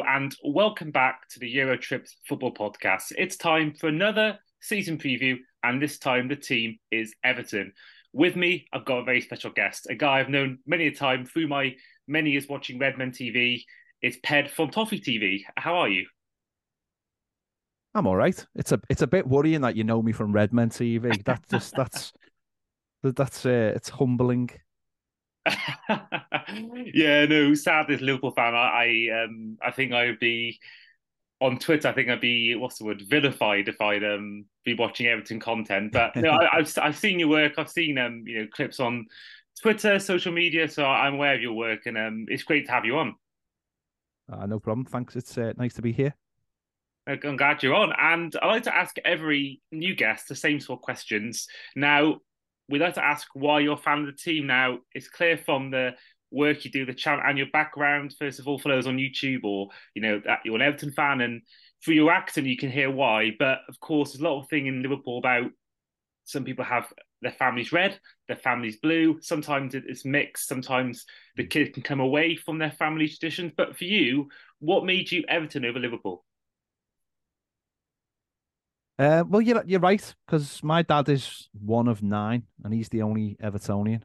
And welcome back to the Euro Trips Football Podcast. It's time for another season preview, and this time the team is Everton. With me, I've got a very special guest, a guy I've known many a time through my many years watching Redmen TV. It's Ped from Toffee TV. How are you? I'm all right. It's a it's a bit worrying that you know me from Redmen TV. That's just that's that's uh, it's humbling. yeah, no, sad as Liverpool fan, I, I um I think I would be on Twitter. I think I'd be what's the word vilified if I'd um be watching Everton content. But you know, I, have I've seen your work. I've seen um you know clips on Twitter, social media, so I'm aware of your work, and um it's great to have you on. Uh, no problem. Thanks. It's uh, nice to be here. I'm glad you're on. And I like to ask every new guest the same sort of questions. Now, we'd like to ask why you're a fan of the team. Now, it's clear from the work you do, the channel, and your background, first of all, for those on YouTube or, you know, that you're an Everton fan. And through your accent, you can hear why. But of course, there's a lot of thing in Liverpool about some people have their family's red, their family's blue. Sometimes it's mixed. Sometimes the kid can come away from their family traditions. But for you, what made you Everton over Liverpool? Uh, well, you're you're right because my dad is one of nine, and he's the only Evertonian.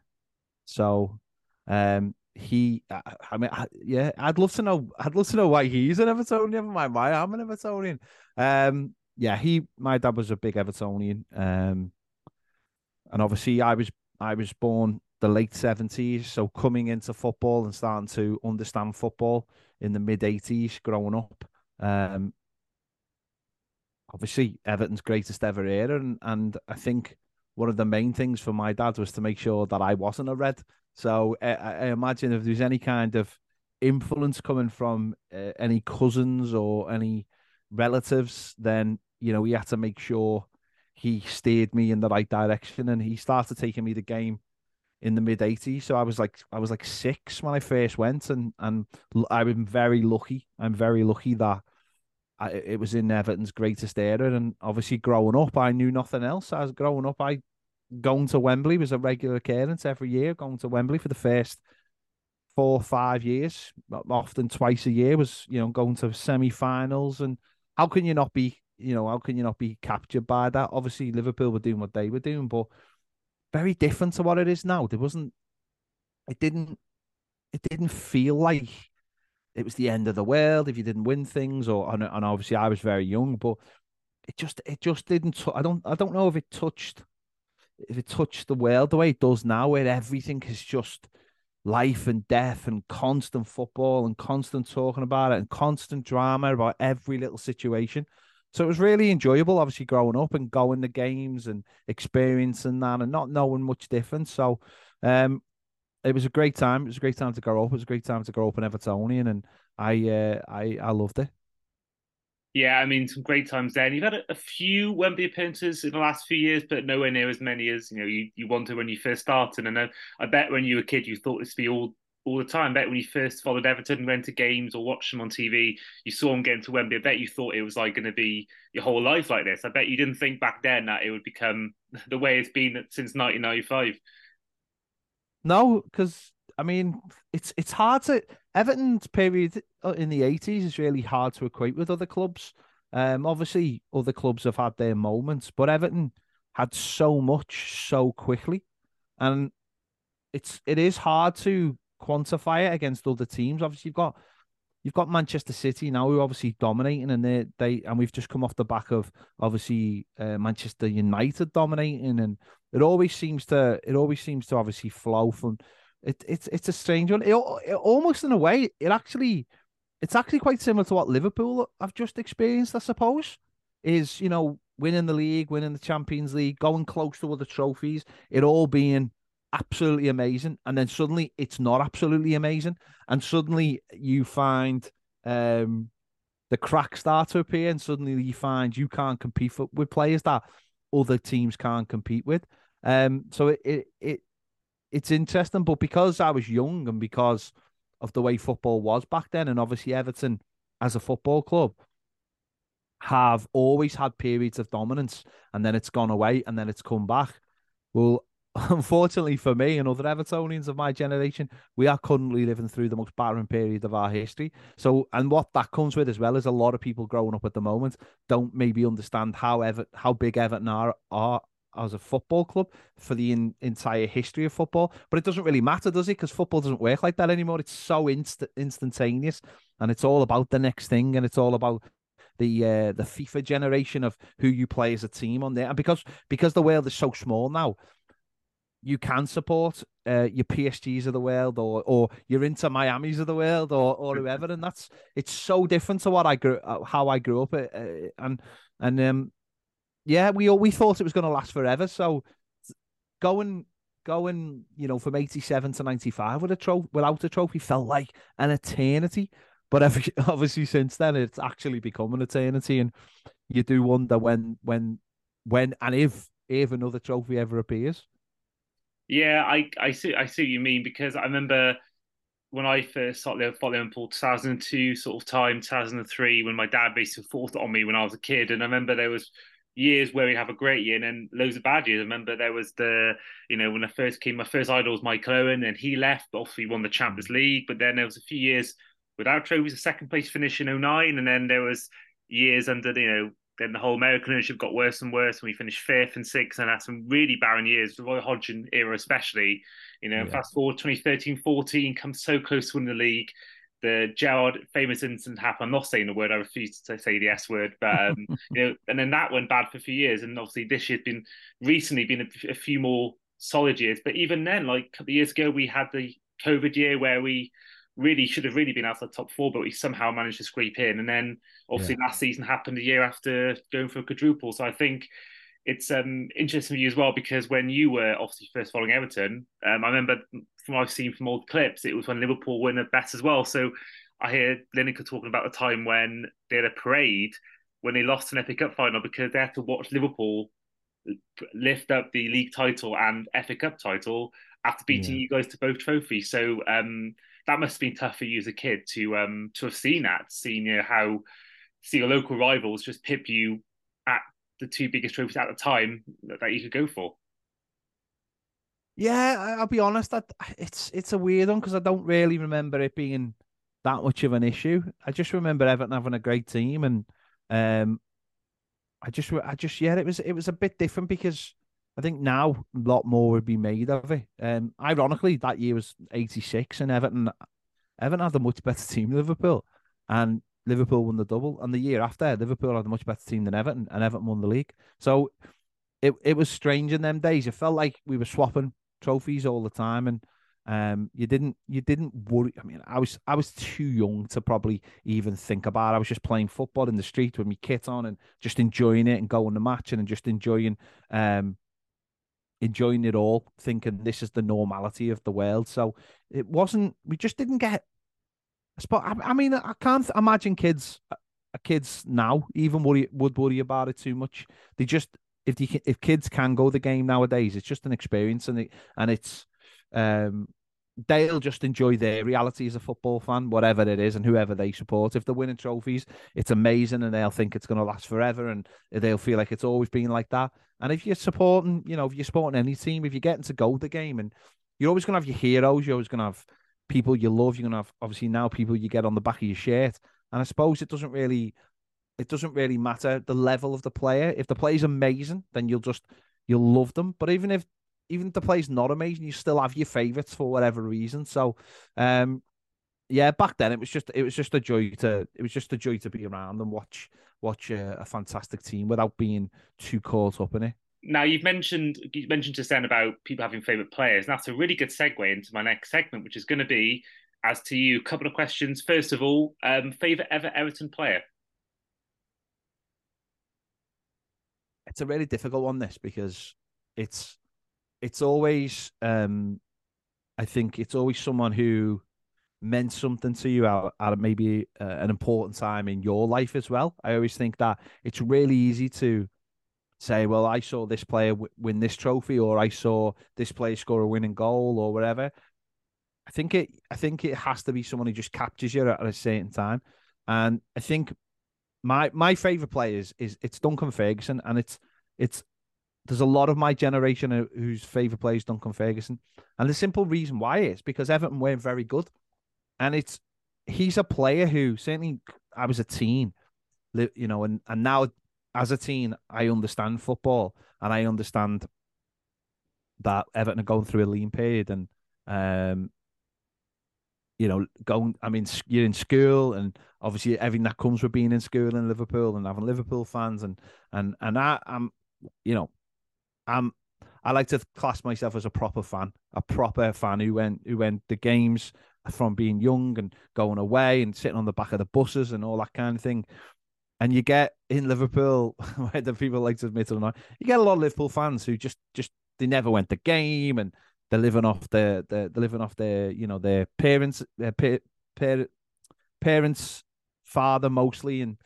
So, um, he, I, I mean, I, yeah, I'd love to know. I'd love to know why he's an Evertonian. Never mind why I'm an Evertonian. Um, yeah, he, my dad was a big Evertonian. Um, and obviously, I was I was born the late seventies, so coming into football and starting to understand football in the mid eighties, growing up. Um, obviously Everton's greatest ever era, and and I think one of the main things for my dad was to make sure that I wasn't a red. So I, I imagine if there's any kind of influence coming from uh, any cousins or any relatives, then you know he had to make sure he steered me in the right direction, and he started taking me the game in the mid 80s so i was like i was like six when i first went and and i'm very lucky i'm very lucky that I, it was in Everton's greatest era, and obviously growing up, I knew nothing else. I was growing up, I going to Wembley was a regular occurrence every year. Going to Wembley for the first four, five years, often twice a year, was you know going to semi-finals. And how can you not be, you know, how can you not be captured by that? Obviously, Liverpool were doing what they were doing, but very different to what it is now. There wasn't, it didn't, it didn't feel like it was the end of the world if you didn't win things, or and, and obviously I was very young, but it just it just didn't. I don't I don't know if it touched if it touched the world the way it does now, where everything is just life and death and constant football and constant talking about it and constant drama about every little situation. So it was really enjoyable, obviously, growing up and going to games and experiencing that and not knowing much difference. So um, it was a great time. It was a great time to grow up. It was a great time to grow up in Evertonian, and I uh, I I loved it. Yeah, I mean, some great times there. And you've had a, few Wembley appearances in the last few years, but nowhere near as many as you know you, you wanted when you first started. And I, I bet when you were a kid, you thought this would be all all the time. I bet when you first followed Everton, and went to games or watched them on TV, you saw them getting to Wembley. I bet you thought it was like going to be your whole life like this. I bet you didn't think back then that it would become the way it's been since 1995. No, because I mean, it's it's hard to Everton's period uh, in the eighties is really hard to equate with other clubs. Um, obviously, other clubs have had their moments, but Everton had so much so quickly, and it's it is hard to quantify it against other teams. Obviously, you've got you've got Manchester City now, who are obviously dominating, and they they and we've just come off the back of obviously uh, Manchester United dominating, and it always seems to it always seems to obviously flow from it. It's it's a strange one. It, it almost in a way it actually it's actually quite similar to what Liverpool have just experienced. I suppose is you know winning the league, winning the Champions League, going close to other trophies, it all being absolutely amazing, and then suddenly it's not absolutely amazing, and suddenly you find um, the cracks start to appear, and suddenly you find you can't compete for, with players that other teams can't compete with. Um, so it, it it it's interesting, but because I was young and because of the way football was back then, and obviously Everton as a football club have always had periods of dominance, and then it's gone away, and then it's come back. Well, unfortunately for me and other Evertonians of my generation, we are currently living through the most barren period of our history. So, and what that comes with as well is a lot of people growing up at the moment don't maybe understand how ever how big Everton are, are as a football club for the in, entire history of football. But it doesn't really matter, does it? Because football doesn't work like that anymore. It's so inst- instantaneous, and it's all about the next thing, and it's all about the uh, the FIFA generation of who you play as a team on there. And because because the world is so small now, you can support uh, your PSGs of the world or or your Inter Miami's of the world or or whoever, and that's it's so different to what I grew uh, how I grew up, uh, and and um yeah, we we thought it was going to last forever. So going going, you know, from eighty seven to ninety five with a trophy without a trophy felt like an eternity. But every, obviously since then it's actually become an eternity, and you do wonder when when when and if if another trophy ever appears. Yeah, I I see I see what you mean because I remember when I first started following Liverpool, 2002 sort of time, 2003, when my dad basically forced it on me when I was a kid, and I remember there was years where we have a great year and then loads of bad years. I remember there was the, you know, when I first came, my first idol was Michael Owen and he left, but obviously won the Champions mm-hmm. League. But then there was a few years without trophies, a second place finish in 09. And then there was years under, you know, then the whole American ownership got worse and worse, and we finished fifth and sixth, and had some really barren years, the Roy Hodgson era especially. You know, yeah. fast forward 2013 14, come so close to winning the league the Gerrard famous incident happened. I'm not saying the word. I refuse to say the S word, but um, you know, and then that went bad for a few years. And obviously, this year's been recently been a, a, few more solid years. But even then, like a couple of years ago, we had the COVID year where we really should have really been out of the top four, but we somehow managed to scrape in. And then obviously yeah. last season happened a year after going for a quadruple. So I think it's um, interesting for you as well because when you were obviously first following Everton, um, I remember from what I've seen from old clips, it was when Liverpool won at best as well. So I hear Lineker talking about the time when they had a parade when they lost an FA Cup final because they had to watch Liverpool lift up the league title and FA Cup title after beating yeah. you guys to both trophies. So um, that must have been tough for you as a kid to um, to have seen that, seeing you know, how see your local rivals just pip you at the two biggest trophies at the time that you could go for. Yeah, I'll be honest. That it's it's a weird one because I don't really remember it being that much of an issue. I just remember Everton having a great team, and um, I just I just yeah, it was it was a bit different because I think now a lot more would be made of it. Um, ironically, that year was '86, and Everton Everton had a much better team than Liverpool, and Liverpool won the double, and the year after, Liverpool had a much better team than Everton, and Everton won the league. So it it was strange in them days. It felt like we were swapping trophies all the time, and um, you didn't you didn't worry. I mean, I was I was too young to probably even think about. It. I was just playing football in the street with my kit on and just enjoying it and going to matching and just enjoying um enjoying it all, thinking this is the normality of the world. So it wasn't. We just didn't get a spot. I, I mean, I can't imagine kids, uh, kids now even worry would worry about it too much. They just if you if kids can go the game nowadays, it's just an experience, and it and it's um they'll just enjoy their reality as a football fan, whatever it is, and whoever they support. If they're winning trophies, it's amazing, and they'll think it's going to last forever, and they'll feel like it's always been like that. And if you're supporting, you know, if you're supporting any team, if you're getting to go the game, and you're always going to have your heroes, you're always going to have people you love. You're gonna have obviously now people you get on the back of your shirt, and I suppose it doesn't really, it doesn't really matter the level of the player. If the player's amazing, then you'll just you'll love them. But even if even if the play's not amazing, you still have your favourites for whatever reason. So, um, yeah, back then it was just it was just a joy to it was just a joy to be around and watch watch a, a fantastic team without being too caught up in it. Now you've mentioned you mentioned just then about people having favourite players, and that's a really good segue into my next segment, which is going to be as to you. A couple of questions. First of all, um, favourite ever Everton player. It's a really difficult one, this because it's it's always um, I think it's always someone who meant something to you at, at maybe uh, an important time in your life as well. I always think that it's really easy to say, well, I saw this player w- win this trophy, or I saw this player score a winning goal, or whatever. I think it. I think it has to be someone who just captures you at a certain time, and I think my my favorite player is, is it's Duncan Ferguson, and it's it's there's a lot of my generation whose favourite player is Duncan Ferguson. And the simple reason why is because Everton weren't very good. And it's he's a player who certainly I was a teen, you know, and, and now as a teen, I understand football and I understand that Everton are going through a lean period and um you know, going. I mean, you're in school, and obviously everything that comes with being in school in Liverpool and having Liverpool fans, and and and I, I'm, you know, I'm. I like to class myself as a proper fan, a proper fan who went who went the games from being young and going away and sitting on the back of the buses and all that kind of thing. And you get in Liverpool, whether people like to admit it or not, you get a lot of Liverpool fans who just just they never went the game and they're living off their, they're, they're living off their you know their parents their pa- parents father mostly and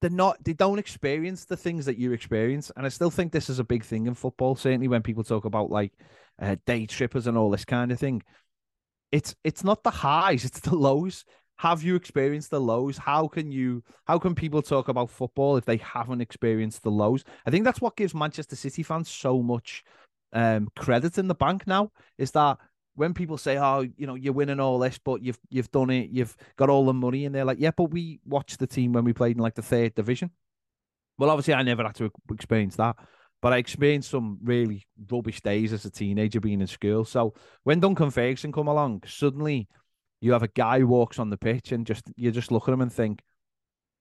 they're not they don't experience the things that you experience. And i still think this is a big thing in football certainly when people talk about like uh, day trippers and all this kind of thing. It's it's not the highs it's the lows. Have you experienced the lows? How can you how can people talk about football if they haven't experienced the lows? I think that's what gives manchester city fans so much um, credit in the bank now is that when people say, "Oh, you know, you're winning all this, but you've you've done it, you've got all the money," and they're like, "Yeah, but we watched the team when we played in like the third division." Well, obviously, I never had to experience that, but I experienced some really rubbish days as a teenager being in school. So when Duncan Ferguson come along, suddenly you have a guy who walks on the pitch and just you just look at him and think,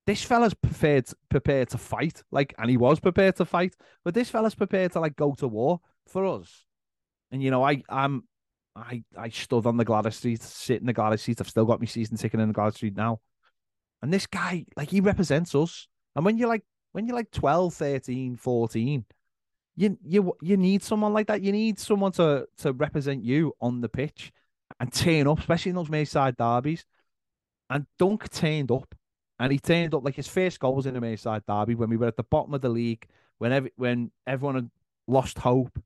this fella's prepared prepared to fight, like, and he was prepared to fight, but this fella's prepared to like go to war for us. And you know, I I'm I I stood on the Gwladys Street, sit in the Gwladys Street. I've still got my season ticket in the Gwladys Street now. And this guy, like he represents us. And when you're like when you're like 12, 13, 14, you you you need someone like that. You need someone to to represent you on the pitch and turn up, especially in those Merseyside derbies. And Dunk turned up. And he turned up like his first goal was in the Merseyside derby when we were at the bottom of the league, when every, when everyone had lost hope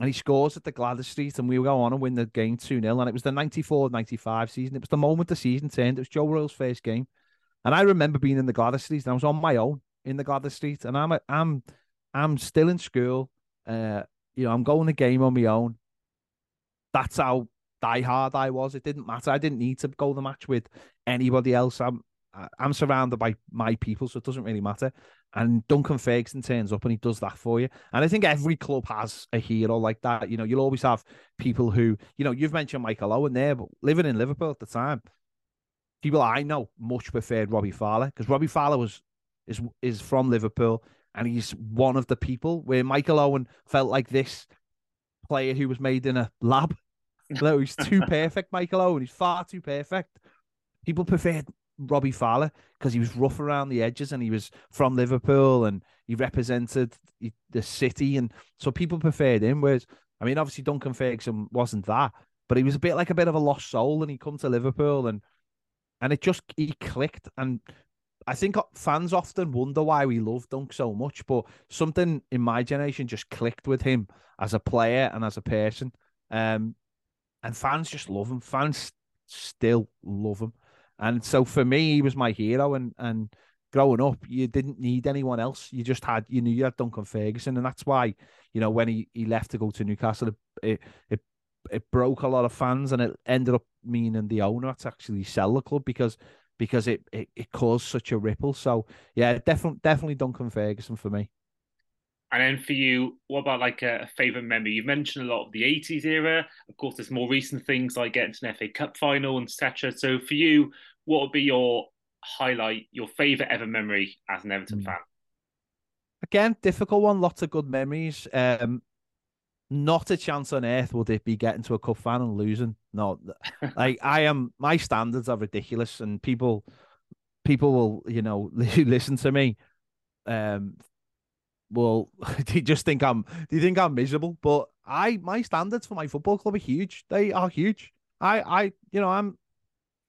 and he scores at the Gwladys Street, and we go on and win the game 2 0. And it was the 94 95 season. It was the moment the season turned. It was Joe Royle's first game. And I remember being in the Gwladys Street, and I was on my own in the Gwladys Street, and I'm a, I'm I'm still in school. Uh, you know, I'm going the game on my own. That's how die hard I was. It didn't matter. I didn't need to go the match with anybody else. I'm I'm surrounded by my people, so it doesn't really matter. And Duncan Ferguson turns up and he does that for you. And I think every club has a hero like that. You know, you'll always have people who, you know, you've mentioned Michael Owen there, but living in Liverpool at the time, people I know much preferred Robbie Fowler because Robbie Fowler was is is from Liverpool and he's one of the people where Michael Owen felt like this player who was made in a lab. no, he's too perfect, Michael Owen. He's far too perfect. People preferred Robbie Fowler because he was rough around the edges and he was from Liverpool and he represented the city and so people preferred him. Whereas I mean, obviously Duncan Ferguson wasn't that, but he was a bit like a bit of a lost soul and he come to Liverpool and and it just he clicked and I think fans often wonder why we love Dunk so much, but something in my generation just clicked with him as a player and as a person. Um, and fans just love him. Fans still love him. And so for me, he was my hero. And and growing up, you didn't need anyone else. You just had you knew you had Duncan Ferguson, and that's why you know when he, he left to go to Newcastle, it, it it broke a lot of fans, and it ended up meaning the owner to actually sell the club because because it, it, it caused such a ripple. So yeah, definitely definitely Duncan Ferguson for me. And then for you, what about like a, a favourite memory? You've mentioned a lot of the 80s era. Of course, there's more recent things like getting to an FA Cup final and etc. So for you, what would be your highlight, your favourite ever memory as an Everton mm. fan? Again, difficult one. Lots of good memories. Um, not a chance on earth would it be getting to a cup final and losing. No, like I am. My standards are ridiculous, and people, people will, you know, listen to me. Um, well, do you just think I'm do you think I'm miserable? But I my standards for my football club are huge. They are huge. I I you know I'm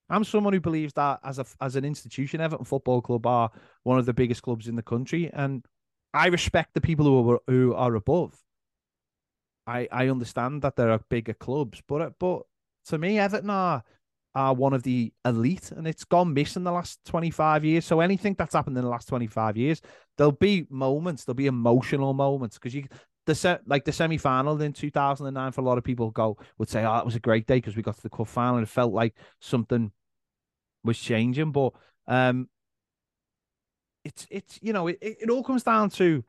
I'm someone who believes that as a as an institution, Everton Football Club are one of the biggest clubs in the country, and I respect the people who are who are above. I I understand that there are bigger clubs, but uh, but to me, Everton are are one of the elite, and it's gone missing the last 25 years. So anything that's happened in the last 25 years, there'll be moments, there'll be emotional moments because you the set like the semi final in 2009 for a lot of people go would say, oh, that was a great day because we got to the cup final and it felt like something was changing. But um, it's it's you know it, it all comes down to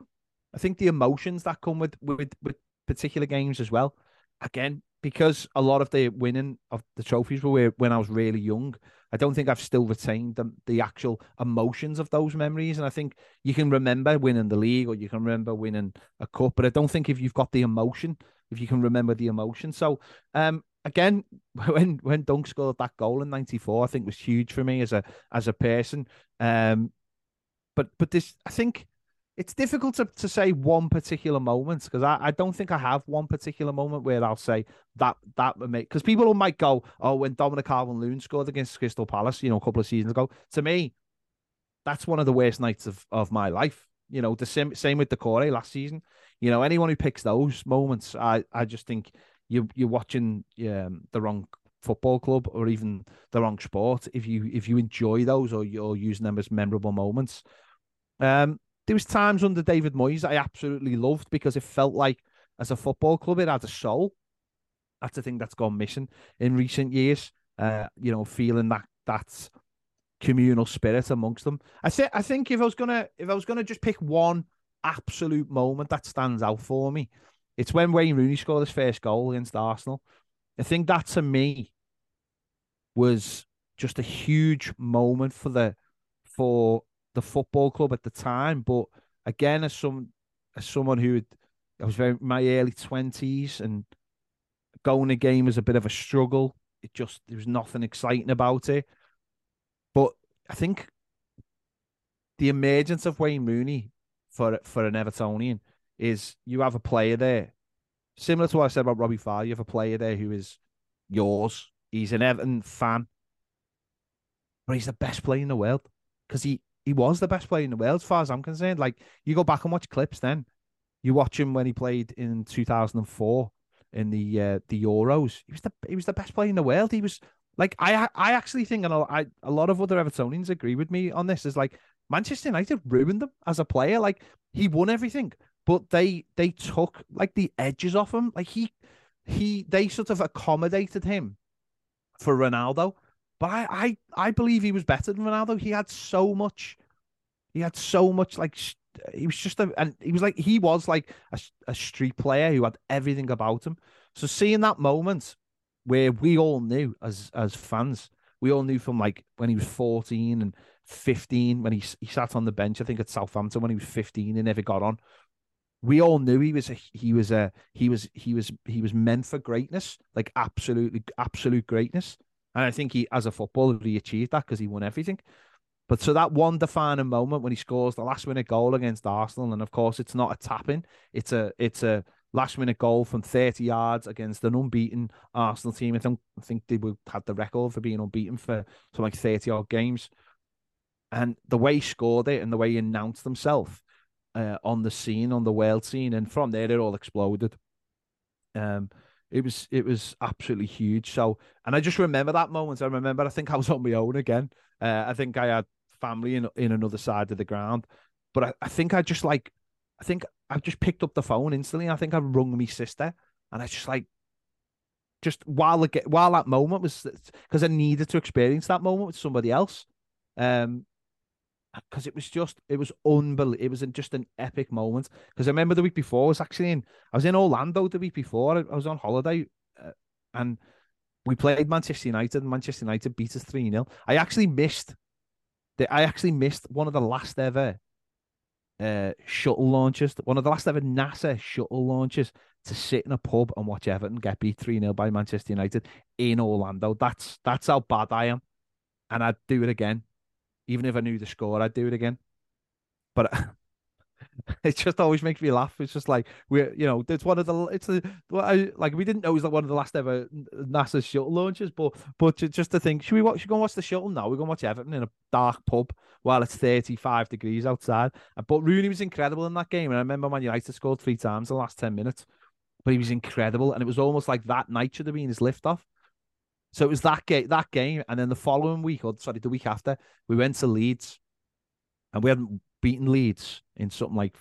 I think the emotions that come with with with particular games as well. Again, because a lot of the winning of the trophies were when I was really young. I don't think I've still retained the, the actual emotions of those memories. And I think you can remember winning the league or you can remember winning a cup, but I don't think if you've got the emotion, if you can remember the emotion. So, um, again, when when Dunk scored that goal in '94, I think was huge for me as a as a person. Um, but but this, I think it's difficult to, to say one particular moment because I, I don't think I have one particular moment where I'll say that that would make because people might go, oh, when Dominic Calvert-Lewin scored against Crystal Palace, you know, a couple of seasons ago. To me, that's one of the worst nights of, of my life. You know, the same same with Doucouré last season. You know, anyone who picks those moments, I, I just think you you're watching um, the wrong football club or even the wrong sport if you if you enjoy those or you're using them as memorable moments. Um, there was times under David Moyes I absolutely loved because it felt like as a football club it had a soul. That's a thing that's gone missing in recent years. Uh, you know, feeling that that's communal spirit amongst them. I think I think if I was gonna if I was gonna just pick one absolute moment that stands out for me, it's when Wayne Rooney scored his first goal against Arsenal. I think that to me was just a huge moment for the for the football club at the time. But again, as some as someone who had, I was very my early twenties and going a game was a bit of a struggle. It just there was nothing exciting about it. But I think the emergence of Wayne Rooney for for an Evertonian is you have a player there, similar to what I said about Robbie Fowler. You have a player there who is yours. He's an Everton fan, but he's the best player in the world because he he was the best player in the world, as far as I'm concerned. Like you go back and watch clips, then you watch him when he played in 2004 in the uh, the Euros. He was the he was the best player in the world. He was like I I actually think, and I a lot of other Evertonians agree with me on this. Is like Manchester United ruined them as a player. Like he won everything, but they they took like the edges off him. Like he he they sort of accommodated him for Ronaldo. But I, I, I believe he was better than Ronaldo. He had so much. He had so much like he was just a and he was like he was like a, a street player who had everything about him. So seeing that moment where we all knew as as fans, we all knew from like when he was 14 and 15 when he he sat on the bench, I think at Southampton when he was 15 and never got on. We all knew he was a he was a he was he was he was meant for greatness, like absolutely absolute greatness. And I think he, as a footballer, he achieved that because he won everything. But so that one defining moment when he scores the last minute goal against Arsenal, and of course it's not a tapping, it's a it's a last minute goal from 30 yards against an unbeaten Arsenal team. I think I think they would had the record for being unbeaten for something like 30 odd games. And the way he scored it and the way he announced himself uh, on the scene, on the world scene, and from there it all exploded. Um, it was it was absolutely huge. So, and I just remember that moment. I remember I think I was on my own again. Uh, I think I had family in in another side of the ground, but I, I think I just like I think I just picked up the phone instantly. I think I rung my sister, and I just like just while the while that moment was because I needed to experience that moment with somebody else. Um, because it was just it was unbelievable. It was just an epic moment. Because I remember the week before I was actually in I was in Orlando the week before. I, was on holiday, uh, and we played Manchester United. Manchester United beat us three 0 I actually missed. The, I actually missed one of the last ever uh, shuttle launches. One of the last ever NASA shuttle launches to sit in a pub and watch Everton get beat three 0 by Manchester United in Orlando. That's that's how bad I am, and I'd do it again even if I knew the score, I'd do it again. But it just always makes me laugh. It's just like we're, you know, it's one of the, it's the, like we didn't know it was like one of the last ever NASA shuttle launches, but but just to think, should we watch? Should go and watch the shuttle now? We're gonna watch Everton in a dark pub while it's thirty five degrees outside. But Rooney was incredible in that game, and I remember Man United scored three times in the last ten minutes, but he was incredible, and it was almost like that night should have been his lift off. So it was that game, that game, and then the following week, or sorry, the week after, we went to Leeds, and we hadn't beaten Leeds in something like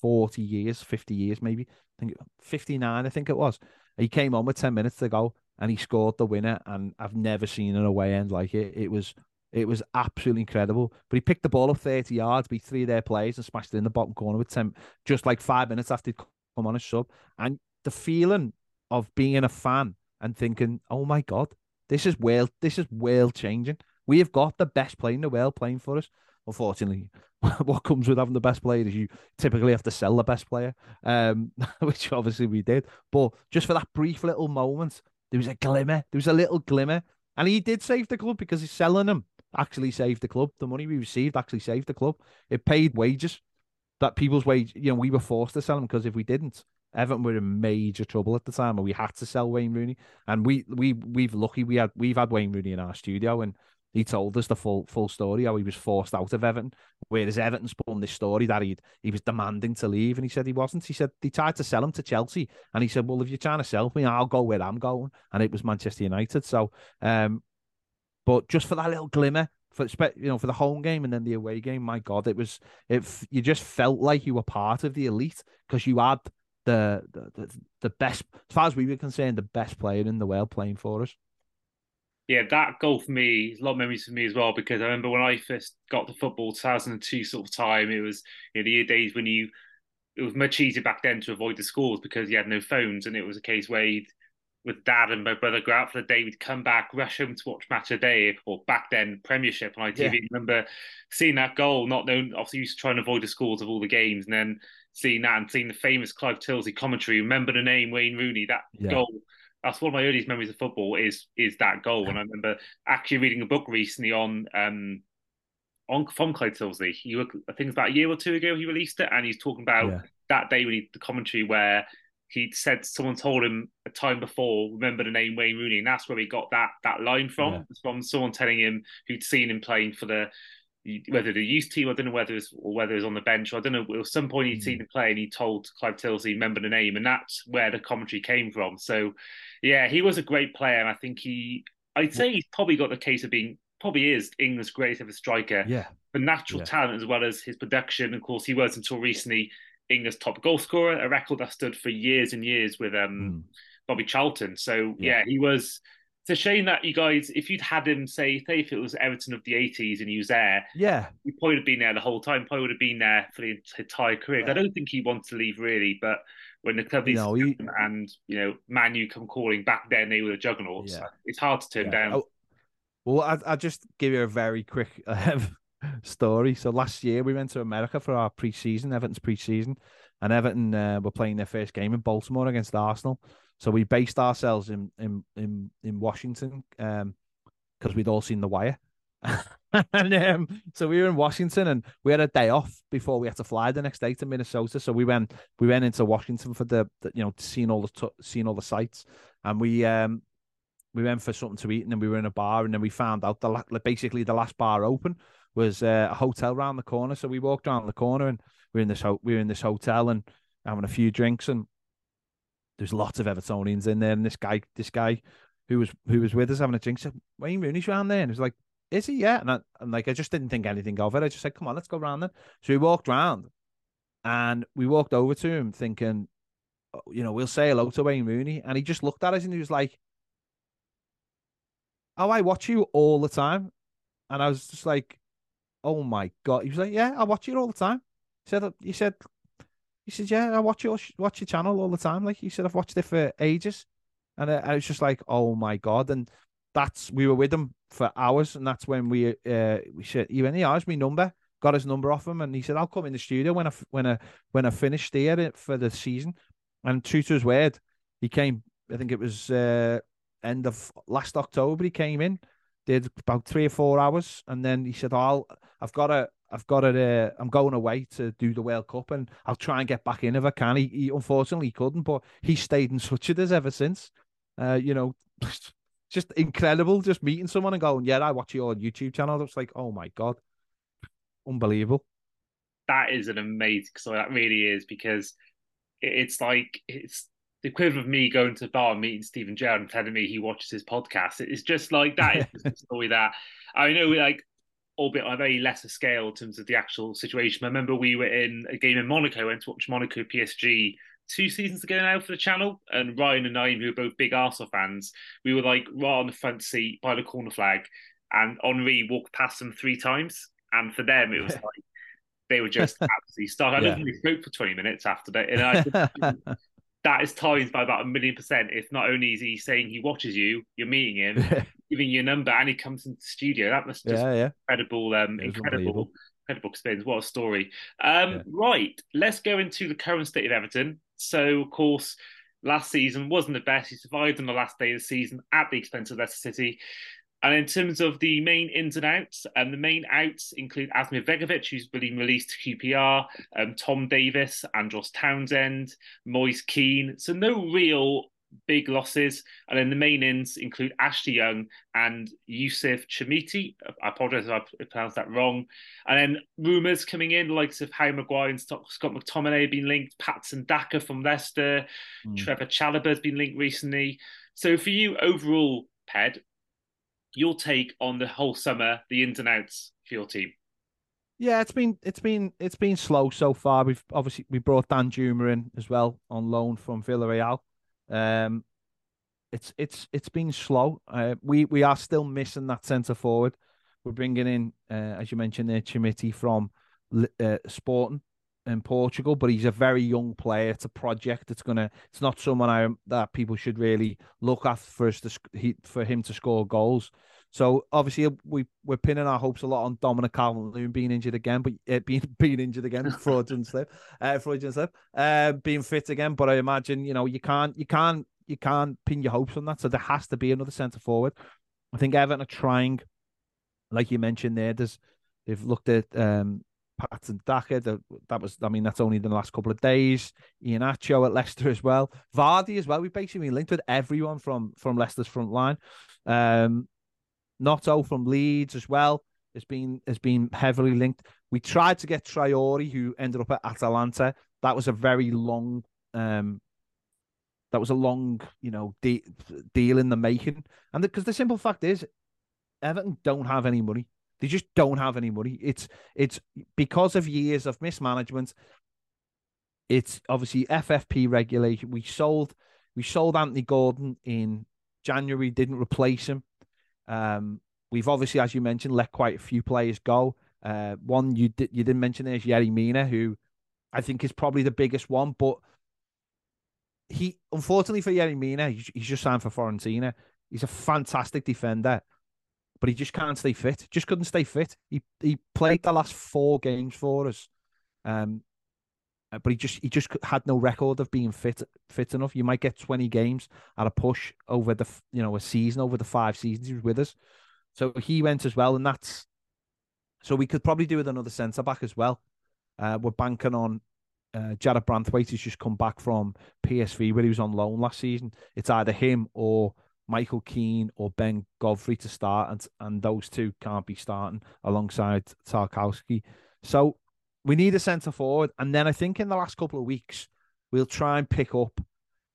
forty years, fifty years, maybe. I think fifty nine, I think it was. He came on with ten minutes to go, and he scored the winner. And I've never seen an away end like it. It was it was absolutely incredible. But he picked the ball up 30 yards, beat three of their players, and smashed it in the bottom corner with 10, just like five minutes after he'd come on a sub. And the feeling of being a fan and thinking, oh my God, this is world, this is world changing. We have got the best player in the world playing for us. Unfortunately, what comes with having the best player is you typically have to sell the best player, um, which obviously we did. But just for that brief little moment, there was a glimmer, there was a little glimmer. And he did save the club because he's selling them actually saved the club. The money we received actually saved the club. It paid wages that people's wage. You know, we were forced to sell them because if we didn't, Everton were in major trouble at the time, and we had to sell Wayne Rooney. And we we we've lucky we had we've had Wayne Rooney in our studio, and he told us the full full story how he was forced out of Everton. Whereas Everton spun this story that he he was demanding to leave, and he said he wasn't. He said they tried to sell him to Chelsea, and he said, "Well, if you're trying to sell me, I'll go where I'm going," and it was Manchester United. So, um, but just for that little glimmer, for you know, for the home game and then the away game, my God, it was it. You just felt like you were part of the elite because you had the, the the best, as far as we were concerned, the best player in the world playing for us. Yeah, that goal for me, a lot of memories for me as well, because I remember when I first got to football, 2002 sort of time, it was you know, the days when you, it was much easier back then to avoid the schools because you had no phones and it was a case where you'd with dad and my brother go out for the day. We'd come back, rush home to watch match a day, or back then Premiership on ITV. Yeah. I remember seeing that goal, not knowing obviously used to try and avoid the scores of all the games, and then seeing that and seeing the famous Clive Tyldesley commentary. Remember the name Wayne Rooney? That yeah. goal. That's one of my earliest memories of football. Is is that goal? And I remember actually reading a book recently on um on from Clive Tyldesley. He, I think it's about a year or two ago he released it, and he's talking about yeah. that day when he the commentary where he said someone told him a time before, remember the name Wayne Rooney, and that's where he got that that line from. Yeah. From someone telling him who'd seen him playing for the whether the youth team, I don't know whether it's or whether it's on the bench, I don't know. At some point he'd seen the play and he told Clive Tyldesley, remember the name, and that's where the commentary came from. So yeah, he was a great player, and I think he I'd say he's probably got the case of being probably is England's greatest ever striker. Yeah. For natural yeah. talent as well as his production. Of course, he was until recently England's top goal scorer, a record that stood for years and years with um, mm. Bobby Charlton. So yeah. yeah. he was. It's a shame that you guys, if you'd had him, say, say if it was Everton of the '80s and he was there, yeah, he probably would have been there the whole time. Probably would have been there for the entire career. Yeah. I don't think he wants to leave really, but when the club is he... and you know Manu come calling back then, they were the juggernauts. Yeah. It's hard to turn yeah. down. Oh, well, I I just give you a very quick story. So last year we went to America for our pre-season, Everton's pre-season, and Everton uh, were playing their first game in Baltimore against Arsenal. So we based ourselves in in in, in Washington because um, we'd all seen The Wire. and um, so we were in Washington, and we had a day off before we had to fly the next day to Minnesota. So we went we went into Washington for the, the you know seeing all the seeing all the sites, and we um we went for something to eat, and then we were in a bar, and then we found out the basically the last bar open was uh, a hotel around the corner. So we walked around the corner and we are in this ho- we were in this hotel and having a few drinks and there's lots of Evertonians in there. And this guy, this guy who was who was with us having a drink said, Wayne Rooney's around there. And he was like, Is he? Yeah. And, I, and like I just didn't think anything of it. I just said, Come on, let's go around then. So we walked around and we walked over to him thinking, oh, you know, we'll say hello to Wayne Rooney. And he just looked at us and he was like, Oh, I watch you all the time. And I was just like, oh my god. He was like, yeah, I watch you all the time. He said, he said, he said, yeah, I watch your watch your channel all the time. Like he said, I've watched it for ages, and I, I was just like, oh my god. And that's we were with him for hours, and that's when we uh we said, he went, yeah, here's number. Got his number off him, and he said, "I'll come in the studio when I when I when I finished here for the season." And true to his word, he came. I think it was uh, end of last October. He came in, did about three or four hours, and then he said, "I'll, "Oh, I've got a, I've got a, uh, I'm going away to do the World Cup, and I'll try and get back in if I can." He, he unfortunately couldn't, but he stayed in touch with us ever since. Uh, you know, just incredible, just meeting someone and going, "Yeah, I watch your YouTube channel." It's like, oh my god, unbelievable. That is an amazing. So that really is because it's like it's the equivalent of me going to the bar and meeting Steven Gerrard and telling me he watches his podcast. It's just like that is the story that I know, we like, albeit on a very lesser scale in terms of the actual situation. I remember we were in a game in Monaco, went to watch Monaco PSG two seasons ago now for the channel, and Ryan and I, who are both big Arsenal fans, we were like right on the front seat by the corner flag, and Henri walked past them three times, and for them it was like they were just absolutely stuck. I yeah. don't think spoke for twenty minutes after that, and I that is times by about a million percent. If not only is he saying he watches you, you're meeting him, giving you a number, and he comes into the studio. That must just yeah, yeah. incredible, um, incredible, incredible experience. What a story! Um, yeah. Right, let's go into the current state of Everton. So, of course, last season wasn't the best. He survived on the last day of the season at the expense of Leicester City. And in terms of the main ins and outs, um, the main outs include Asmir Begovic, who's been released to QPR, um, Tom Davies, Andros Townsend, Moise Kean. So no real big losses. And then the main ins include Ashley Young and Youssef Chermiti. I apologize if I pronounced that wrong. And then rumours coming in, likes of Harry Maguire and Scott McTominay have been linked, Patson Daka from Leicester, mm. Trevor Chalobah has been linked recently. So for you overall, Ped, your take on the whole summer, the ins and outs for your team. Yeah, it's been it's been it's been slow so far. We've obviously we brought Danjuma in as well on loan from Villarreal. Um, it's it's it's been slow. Uh, we we are still missing that centre forward. We're bringing in, uh, as you mentioned, there, Chermiti from uh, Sporting in Portugal, but he's a very young player. It's a project. It's gonna. It's not someone I that people should really look at for us to he, for him to score goals. So obviously we we're pinning our hopes a lot on Dominic Calvert-Lewin being injured again, but uh, being being injured again, fraudulent slip, uh, fraudulent slip, uh, being fit again. But I imagine you know you can't you can't you can't pin your hopes on that. So there has to be another centre forward. I think Everton are trying, like you mentioned there. There's they've looked at um, Patson Daka. The, that was, I mean, that's only in the last couple of days. Iheanacho at Leicester as well. Vardy as well. We've basically linked with everyone from from Leicester's front line. Um, Gnonto from Leeds as well has been has been heavily linked. We tried to get Traore, who ended up at Atalanta. That was a very long, um, that was a long, you know, de- deal in the making. And because the, the simple fact is, Everton don't have any money. They just don't have any money. It's it's because of years of mismanagement. It's obviously FFP regulation. We sold we sold Anthony Gordon in January, didn't replace him. Um, we've obviously, as you mentioned, let quite a few players go. Uh, one you did you didn't mention is Yerry Mina, who I think is probably the biggest one, but he unfortunately for Yerry Mina, he's, he's just signed for Fiorentina. He's a fantastic defender but he just can't stay fit. Just couldn't stay fit. He he played the last four games for us, um, uh, but he just he just had no record of being fit fit enough. You might get twenty games at a push over the you know a season over the five seasons he was with us, so he went as well, and that's so we could probably do with another centre back as well. Uh, we're banking on uh, Jarrad Branthwaite, who's just come back from PSV where he was on loan last season. It's either him or Michael Keane or Ben Godfrey to start, and and those two can't be starting alongside Tarkowski. So we need a centre forward, and then I think in the last couple of weeks we'll try and pick up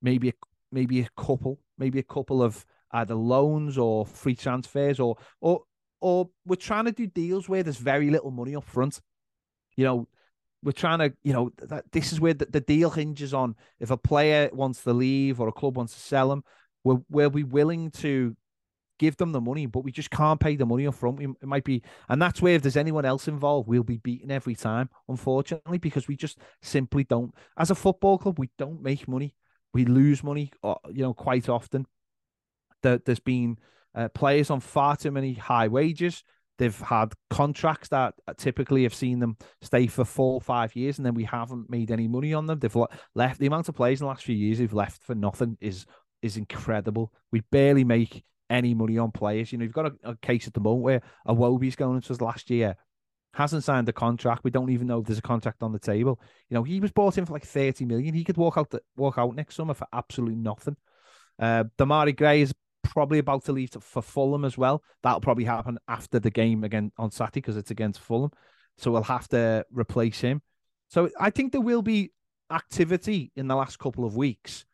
maybe a, maybe a couple, maybe a couple of either loans or free transfers, or or or we're trying to do deals where there's very little money up front. You know, we're trying to, you know, that this is where the, the deal hinges on if a player wants to leave or a club wants to sell him we're, be willing to give them the money, but we just can't pay the money up front. It might be, and that's where if there's anyone else involved, we'll be beaten every time, unfortunately, because we just simply don't. As a football club, we don't make money. We lose money, uh, you know, quite often. There, there's been uh, players on far too many high wages. They've had contracts that typically have seen them stay for four or five years, and then we haven't made any money on them. They've left the amount of players in the last few years who've left for nothing is is incredible. We barely make any money on players. You know, you've got a, a case at the moment where Iwobi's going into his last year, hasn't signed a contract. We don't even know if there's a contract on the table. You know, he was bought in for like 30 million. He could walk out the, walk out next summer for absolutely nothing. Uh, Demarai Gray is probably about to leave to, for Fulham as well. That'll probably happen after the game again on Saturday because it's against Fulham. So we'll have to replace him. So I think there will be activity in the last couple of weeks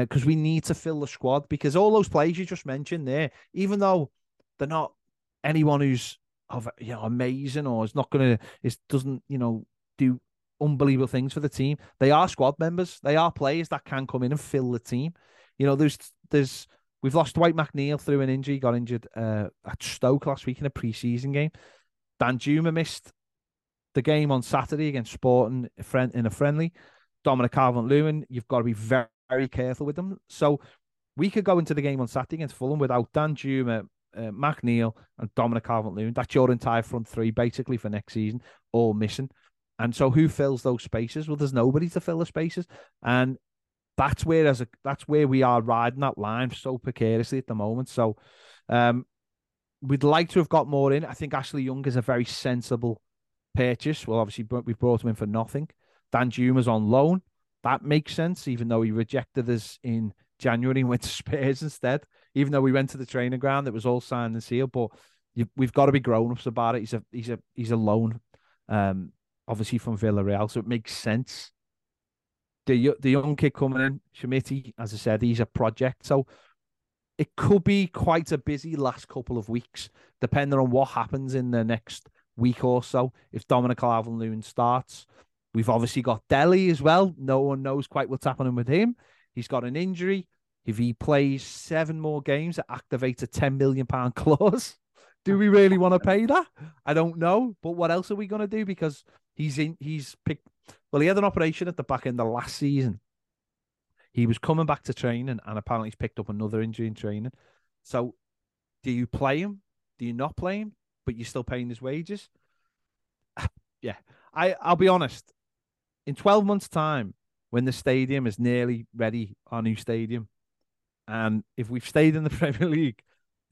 because uh, we need to fill the squad because all those players you just mentioned there, even though they're not anyone who's of you know amazing or is not gonna is doesn't you know do unbelievable things for the team. They are squad members. They are players that can come in and fill the team. You know, there's there's we've lost Dwight McNeil through an injury. Got injured uh, at Stoke last week in a preseason game. Danjuma missed the game on Saturday against Sporting in a friendly. Dominic Calvert Lewin, you've got to be very, very careful with them. So we could go into the game on Saturday against Fulham without Danjuma, uh, McNeil, and Dominic Calvert Lewin. That's your entire front three basically for next season, all missing. And so who fills those spaces? Well, there's nobody to fill the spaces. And that's where as a that's where we are riding that line so precariously at the moment. So um we'd like to have got more in. I think Ashley Young is a very sensible purchase. Well, obviously we brought him in for nothing. Danjuma's on loan. That makes sense, even though he rejected us in January and went to Spurs instead. Even though we went to the training ground, it was all signed and sealed. But you, we've got to be grown ups about it. He's a he's a he's a loan. Um, obviously from Villarreal, so it makes sense. The the young kid coming in, Chermiti, as I said, he's a project, so it could be quite a busy last couple of weeks, depending on what happens in the next week or so. If Dominic Calvert-Lewin starts, we've obviously got Dele as well. No one knows quite what's happening with him. He's got an injury. If he plays seven more games, it activates a ten million pound clause. Do we really want to pay that? I don't know. But what else are we going to do? Because He's in. He's picked. Well, he had an operation at the back end of last season. He was coming back to training, and apparently he's picked up another injury in training. So, do you play him? Do you not play him? But you're still paying his wages. yeah, I. I'll be honest. In 12 months' time, when the stadium is nearly ready, our new stadium, and if we've stayed in the Premier League,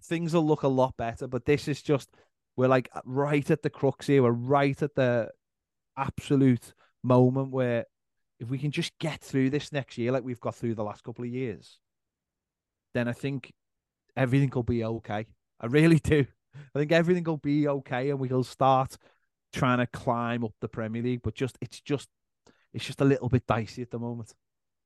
things will look a lot better. But this is just we're like right at the crux here. We're right at the absolute moment where if we can just get through this next year like we've got through the last couple of years, then I think everything will be okay. I really do. I think everything will be okay and we'll start trying to climb up the Premier League. But just it's just it's just a little bit dicey at the moment.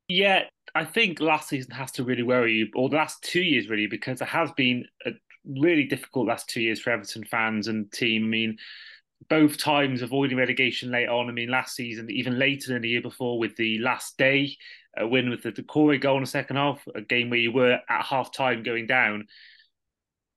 Yeah, I think last season has to really worry you, or the last two years really, because it has been a really difficult last two years for Everton fans and team. I mean, both times avoiding relegation late on. I mean, last season, even later than the year before, with the last day a win with the Doucouré goal in the second half, a game where you were at half time going down.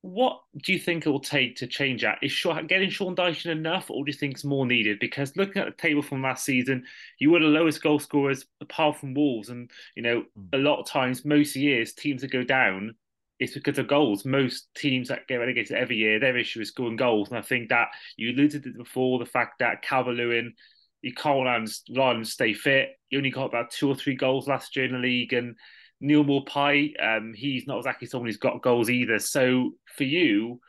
What do you think it will take to change that? Is getting Sean Dyche enough, or do you think it's more needed? Because looking at the table from last season, you were the lowest goal scorers apart from Wolves, and you know hmm. a lot of times, most years, teams that go down it's because of goals. Most teams that get relegated every year, their issue is scoring goals. And I think that you alluded to before the fact that Calvert Lewin, you can't rely on stay fit. You only got about two or three goals last year in the league. And Neal Maupay, um, he's not exactly someone who's got goals either. So for you,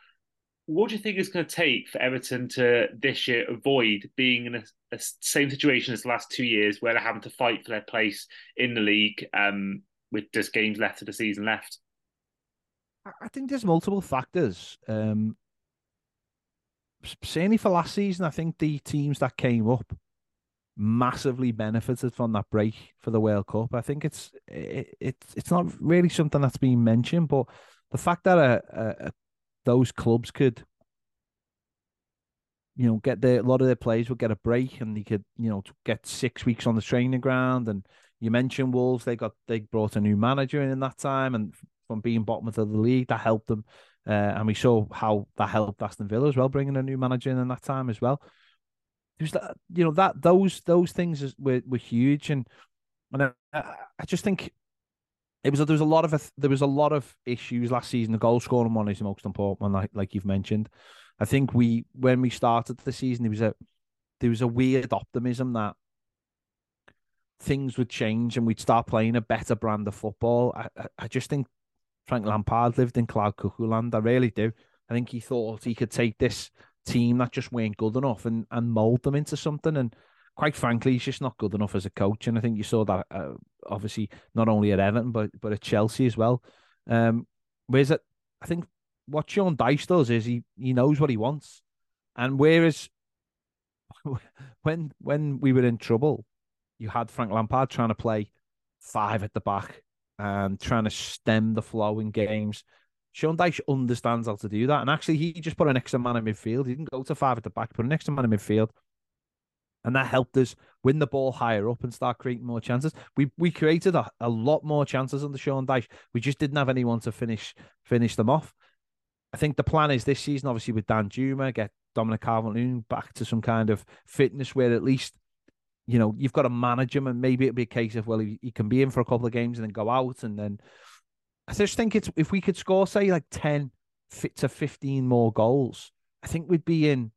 what do you think it's going to take for Everton to this year avoid being in a, a same situation as the last two years where they're having to fight for their place in the league um, with just games left of the season left? I think there's multiple factors. Um, certainly for last season, I think the teams that came up massively benefited from that break for the World Cup. I think it's it, it it's not really something that's been mentioned, but the fact that uh, uh, those clubs could, you know, get the a lot of their players would get a break and they could, you know, get six weeks on the training ground. And you mentioned Wolves, they got they brought a new manager in in that time, and from being bottom of the league. That helped them, uh, and we saw how that helped Aston Villa as well, bringing a new manager in in that time as well. There's that, you know, that those those things were were huge, and and I, I just think it was there was a lot of there was a lot of issues last season. The goal scoring one is the most important one, like like you've mentioned. I think we when we started the season, there was a there was a weird optimism that things would change and we'd start playing a better brand of football. I, I, I just think Frank Lampard lived in Cloud Cuckoo land. I really do. I think he thought he could take this team that just weren't good enough and, and mold them into something. And quite frankly, he's just not good enough as a coach. And I think you saw that uh, obviously not only at Everton but but at Chelsea as well. Um, whereas it, I think what Sean Dyche does is he he knows what he wants, and whereas when when we were in trouble, you had Frank Lampard trying to play five at the back and trying to stem the flow in games. Sean Dyche understands how to do that. And actually, he just put an extra man in midfield. He didn't go to five at the back, put an extra man in midfield. And that helped us win the ball higher up and start creating more chances. We we created a, a lot more chances under Sean Dyche. We just didn't have anyone to finish finish them off. I think the plan is this season, obviously, with Danjuma, get Dominic Calvert-Lewin back to some kind of fitness where at least, you know, you've got to manage him and maybe it'll be a case of, well, he, he can be in for a couple of games and then go out. And then I just think it's if we could score, say, like 10 to 15 more goals, I think we'd be in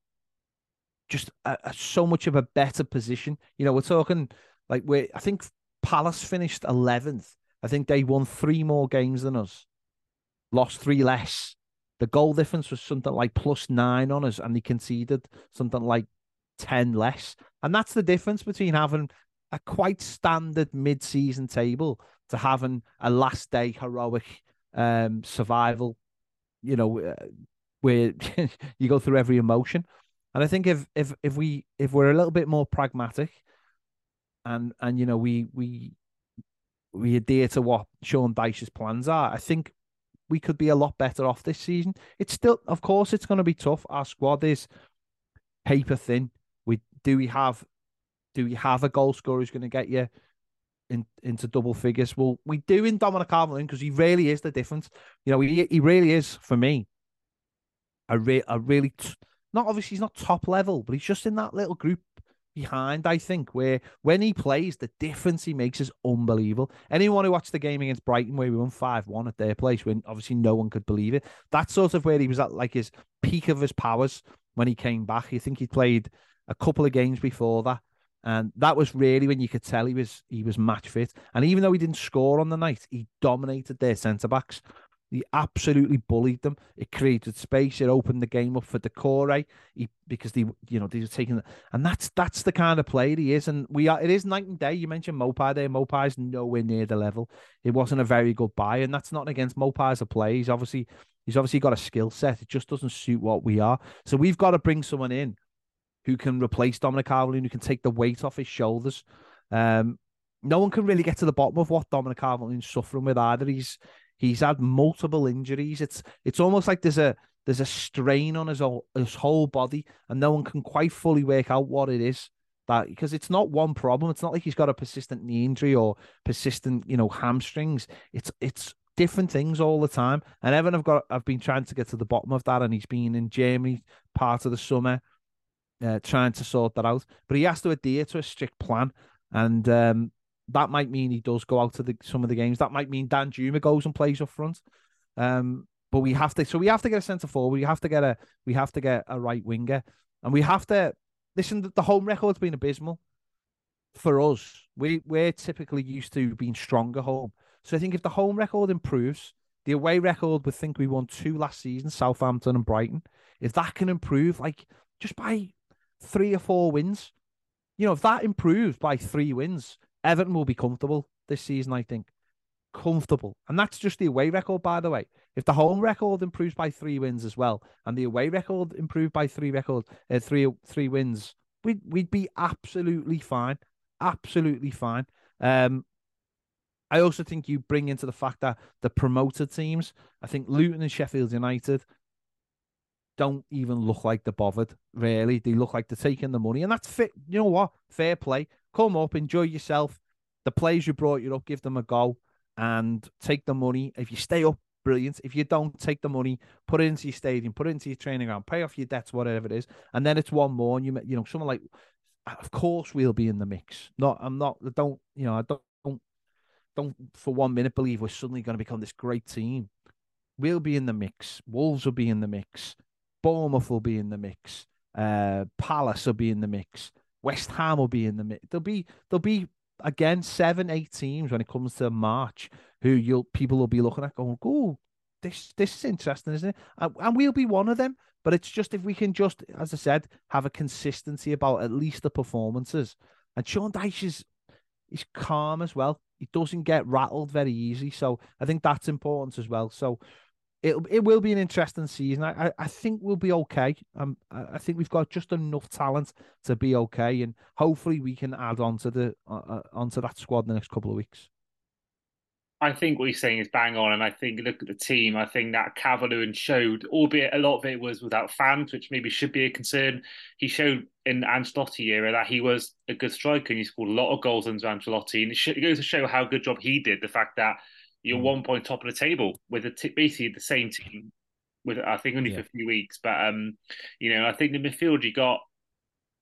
just a, a, so much of a better position. You know, we're talking like we I think Palace finished 11th. I think they won three more games than us, lost three less. The goal difference was something like plus nine on us, and they conceded something like 10 less. And that's the difference between having a quite standard mid season table to having a last day heroic um, survival, you know, uh, where you go through every emotion. And I think if if if we if we're a little bit more pragmatic and and you know we we we adhere to what Sean Dyche's plans are, I think we could be a lot better off this season. It's still, of course, it's going to be tough. Our squad is paper thin. We do we have do we have a goal scorer who's going to get you in, into double figures? Well, we do in Dominic Calvert because he really is the difference. You know, he he really is for me. A re- a really t- not obviously he's not top level, but he's just in that little group behind, I think, where when he plays, the difference he makes is unbelievable. Anyone who watched the game against Brighton where we won 5 1 at their place, when obviously no one could believe it, that's sort of where he was at like his peak of his powers when he came back. You think he played a couple of games before that. And that was really when you could tell he was he was match fit. And even though he didn't score on the night, he dominated their centre backs. He absolutely bullied them. It created space. It opened the game up for Doucouré. He because they you know they were taking and that's that's the kind of player he is. And we are it is night and day. You mentioned Maupay there. Maupay's nowhere near the level. It wasn't a very good buy, and that's not against Maupay as a play. He's obviously he's obviously got a skill set. It just doesn't suit what we are. So we've got to bring someone in who can replace Dominic calvert who can take the weight off his shoulders. Um, no one can really get to the bottom of what Dominic calvert suffering with either. He's He's had multiple injuries. It's it's almost like there's a there's a strain on his whole his whole body, and no one can quite fully work out what it is. That because it's not one problem. It's not like he's got a persistent knee injury or persistent, you know, hamstrings. It's it's different things all the time. And Evan, I've got I've been trying to get to the bottom of that, and he's been in Germany part of the summer, uh, trying to sort that out. But he has to adhere to a strict plan, and um, that might mean he does go out to the, some of the games. That might mean Danjuma goes and plays up front. Um, but we have to, so we have to get a centre forward. We have to get a, we have to get a right winger, and we have to listen. The home record's been abysmal for us. We we're typically used to being stronger home. So I think if the home record improves, the away record we think we won two last season, Southampton and Brighton. If that can improve, like just by three or four wins, you know, if that improves by three wins, Everton will be comfortable this season, I think. Comfortable. And that's just the away record, by the way. If the home record improves by three wins as well, and the away record improved by three record, uh, three three wins, we'd we'd be absolutely fine. Absolutely fine. Um, I also think you bring into the fact that the promoted teams, I think Luton and Sheffield United don't even look like they're bothered, really. They look like they're taking the money. And that's fit. You know what? Fair play. Come up, enjoy yourself. The players you brought you up, give them a go and take the money. If you stay up, brilliant. If you don't, take the money, put it into your stadium, put it into your training ground, pay off your debts, whatever it is. And then it's one more. And you, you know, someone like, uh, of course, we'll be in the mix. Not, I'm not, don't, you know, I don't, don't, don't for one minute believe we're suddenly going to become this great team. We'll be in the mix. Wolves will be in the mix. Bournemouth will be in the mix. Uh, Palace will be in the mix. West Ham will be in the mix. There'll be there'll be again seven, eight teams when it comes to March who you'll people will be looking at going, oh, this this is interesting, isn't it? And, we'll be one of them. But it's just if we can just, as I said, have a consistency about at least the performances. And Sean Dyche is he's calm as well. He doesn't get rattled very easily. So I think that's important as well. So it it will be an interesting season. I, I, I think we'll be okay. Um, I think we've got just enough talent to be okay, and hopefully we can add on to the uh, uh, onto that squad in the next couple of weeks. I think what you're saying is bang on, and I think look at the team. I think that Calvert-Lewin showed, albeit a lot of it was without fans, which maybe should be a concern. He showed in the Ancelotti era that he was a good striker, and he scored a lot of goals under Ancelotti, and it, goes to show how good job he did. The fact that you're mm. one point top of the table with a t- basically the same team, with I think only yeah. for a few weeks, but um, you know, I think the midfield you got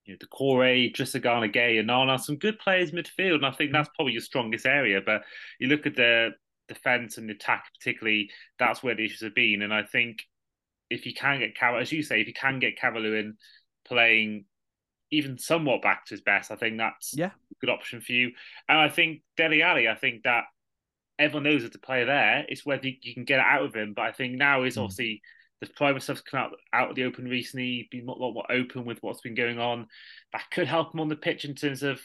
you know, Doucouré, Trissagana, Gueye, and Nana, some good players midfield, and I think that's probably your strongest area. But you look at the defense and the attack, particularly, that's where the issues have been. And I think if you can get Cav, as you say, if you can get Calvert-Lewin playing even somewhat back to his best, I think that's yeah. a good option for you. And I think Dele Alli, I think that everyone knows that the player there. It's whether you can get it out of him. But I think now is mm. obviously the private stuff's come out out of the open recently, been a lot more open with what's been going on. That could help him on the pitch in terms of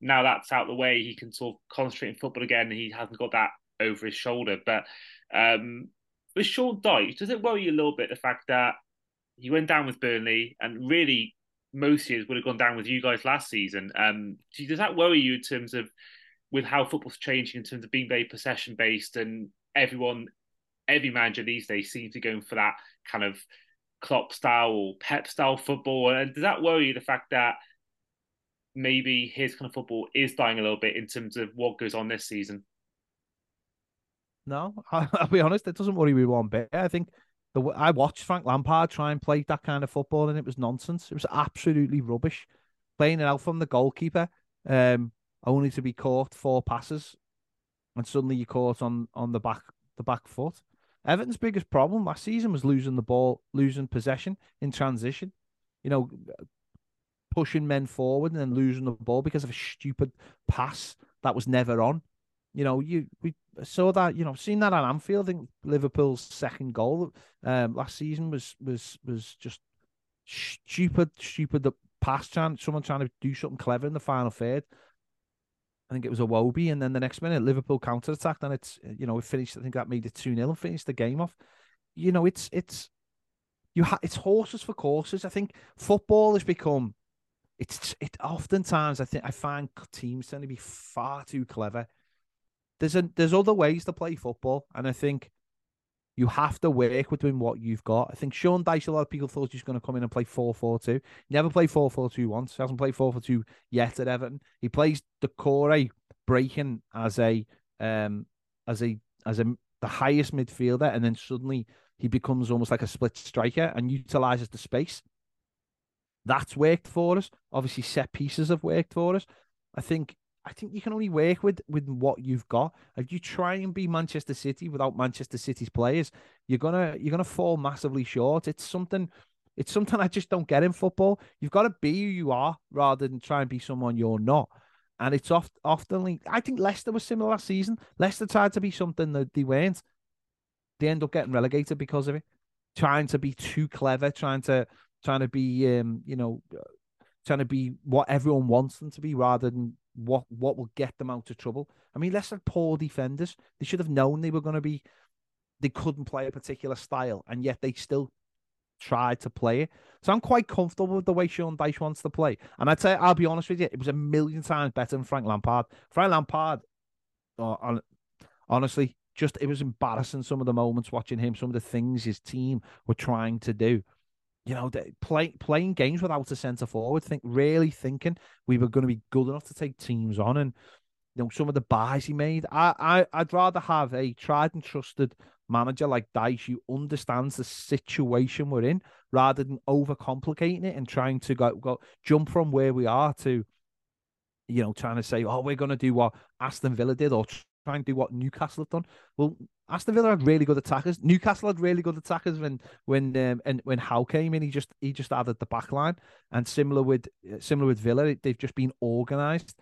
now that's out the way, he can sort of concentrate in football again. He hasn't got that over his shoulder. But um, with Sean Dyche, does it worry you a little bit the fact that he went down with Burnley and really most years would have gone down with you guys last season? Um, does that worry you in terms of with how football's changing in terms of being very possession based and everyone every manager these days seems to go for that kind of Klopp style or Pep style football. And does that worry you the fact that maybe his kind of football is dying a little bit in terms of what goes on this season? No, I'll be honest, it doesn't worry me one bit. I think the I watched Frank Lampard try and play that kind of football, and it was nonsense. It was absolutely rubbish. Playing it out from the goalkeeper, um, only to be caught four passes, and suddenly you caught on on the back the back foot. Everton's biggest problem last season was losing the ball, losing possession in transition. You know, pushing men forward and then losing the ball because of a stupid pass that was never on. You know, you we saw that. You know, seen that at Anfield. I think Liverpool's second goal um, last season was was was just stupid, stupid. The pass chance, someone trying to do something clever in the final third. I think it was Iwobi, and then the next minute Liverpool counter attacked, and it's you know it finished. I think that made it two 0 and finished the game off. You know, it's it's you ha- it's horses for courses. I think football has become it's it. Oftentimes, I think I find teams tend to be far too clever. There's a there's other ways to play football, and I think you have to work within what you've got. I think Sean Dyche, a lot of people thought he's going to come in and play 4 4 2. Never played 4 4 2 once. He hasn't played 4 4 2 yet at Everton. He plays Doucouré breaking as a um as a as a the highest midfielder, and then suddenly he becomes almost like a split striker and utilizes the space. That's worked for us. Obviously, set pieces have worked for us. I think I think you can only work with with what you've got. If you try and be Manchester City without Manchester City's players, you're gonna you're gonna fall massively short. It's something it's something I just don't get in football. You've got to be who you are rather than try and be someone you're not. And it's oft, often, I think Leicester was similar last season. Leicester tried to be something that they weren't. They end up getting relegated because of it. Trying to be too clever, trying to trying to be, um, you know, trying to be what everyone wants them to be rather than what what will get them out of trouble. I mean, Leicester are poor defenders. They should have known they were going to be. They couldn't play a particular style, and yet they still tried to play it. So I'm quite comfortable with the way Sean Dyche wants to play. And I'd say, I'll be honest with you, it was a million times better than Frank Lampard. Frank Lampard, oh, honestly, just it was embarrassing some of the moments watching him, some of the things his team were trying to do you know, play, playing games without a centre forward, think really thinking we were going to be good enough to take teams on, and you know some of the buys he made. I, I I'd rather have a tried and trusted manager like Dyche who understands the situation we're in, rather than overcomplicating it and trying to go, go jump from where we are to, you know, trying to say, oh, we're going to do what Aston Villa did or try and do what Newcastle have done. Well, Aston Villa had really good attackers. Newcastle had really good attackers when when um, and when Howe came in, he just he just added the back line. And similar with similar with Villa, they've just been organised.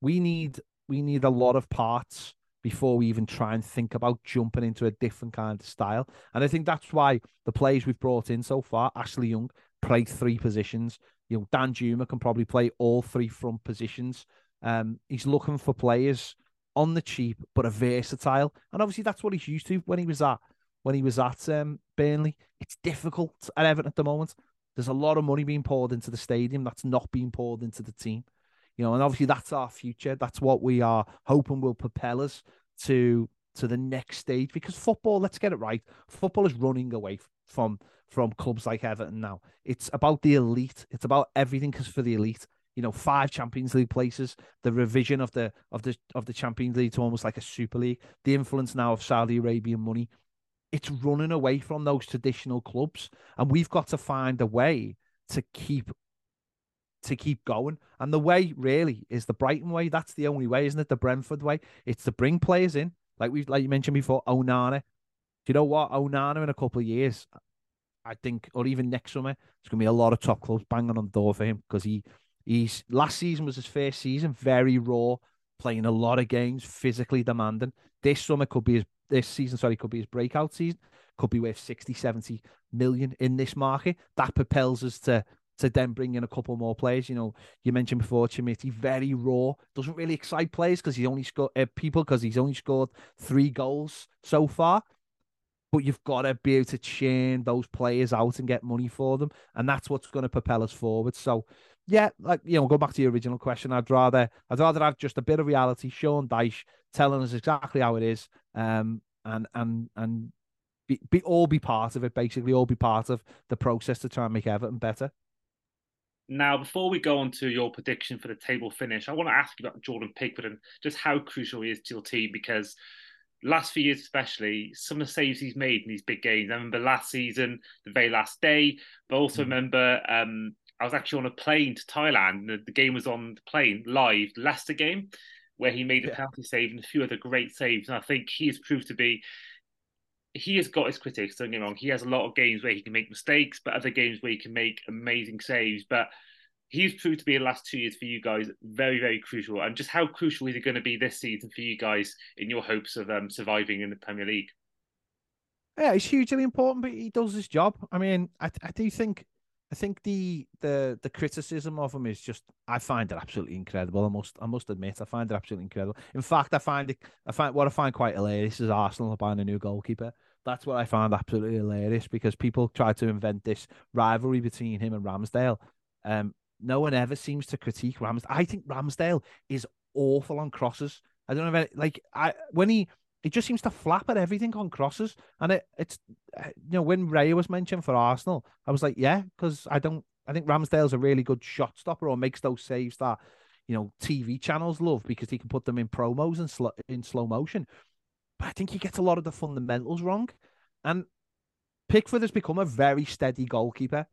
We need we need a lot of parts before we even try and think about jumping into a different kind of style. And I think that's why the players we've brought in so far, Ashley Young, play three positions. You know, Danjuma can probably play all three front positions. Um, he's looking for players on the cheap, but a versatile. And obviously that's what he's used to when he was at when he was at um, Burnley. It's difficult at Everton at the moment. There's a lot of money being poured into the stadium that's not being poured into the team. You know, and obviously that's our future. That's what we are hoping will propel us to to the next stage because football, let's get it right, football is running away from from clubs like Everton now. It's about the elite. It's about everything because for the elite. You know, five Champions League places, the revision of the of the of the Champions League to almost like a Super League, the influence now of Saudi Arabian money. It's running away from those traditional clubs, and we've got to find a way to keep to keep going. And the way really is the Brighton way. That's the only way, isn't it? The Brentford way. It's to bring players in, like we like you mentioned before, Onana. Do you know what? Onana in a couple of years, I think, or even next summer, there's gonna be a lot of top clubs banging on the door for him because he he's last season was his first season, very raw, playing a lot of games, physically demanding. This summer could be his this season, sorry, could be his breakout season, could be worth 60, 70 million in this market. That propels us to to then bring in a couple more players. You know, you mentioned before Chermiti, very raw, doesn't really excite players because he's only scored uh, people because he's only scored three goals so far. But you've got to be able to churn those players out and get money for them, and that's what's going to propel us forward. So, yeah, like you know, go back to your original question. I'd rather, I'd rather have just a bit of reality. Sean Dyche telling us exactly how it is, um, and and and be, be all be part of it. Basically, all be part of the process to try and make Everton better. Now, before we go on to your prediction for the table finish, I want to ask you about Jordan Pickford and just how crucial he is to your team because last few years, especially, some of the saves he's made in these big games. I remember last season, the very last day, but also mm. remember um, I was actually on a plane to Thailand. And the game was on the plane live, the Leicester game, where he made a yeah. penalty save and a few other great saves. And I think he has proved to be he has got his critics. Don't get me wrong. He has a lot of games where he can make mistakes, but other games where he can make amazing saves. But he's proved to be in the last two years for you guys very, very crucial. And just how crucial is he going to be this season for you guys in your hopes of um, surviving in the Premier League? Yeah, it's hugely important, but he does his job. I mean, I, I do think I think the the the criticism of him is just I find it absolutely incredible. I must I must admit I find it absolutely incredible. In fact, I find it I find what I find quite hilarious is Arsenal buying a new goalkeeper. That's what I find absolutely hilarious because people try to invent this rivalry between him and Ramsdale. Um, no one ever seems to critique Ramsdale. I think Ramsdale is awful on crosses. I don't know if it, like I when he he just seems to flap at everything on crosses, and it it's uh, you know when Raya was mentioned for Arsenal, I was like yeah because I don't I think Ramsdale's a really good shot stopper or makes those saves that you know TV channels love because he can put them in promos and sl- in slow motion. But I think he gets a lot of the fundamentals wrong. And Pickford has become a very steady goalkeeper.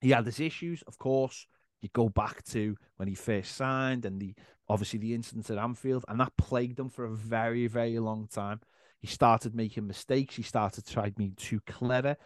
He had his issues, of course. You go back to when he first signed and the obviously the incident at Anfield, and that plagued him for a very, very long time. He started making mistakes. He started trying to be too clever.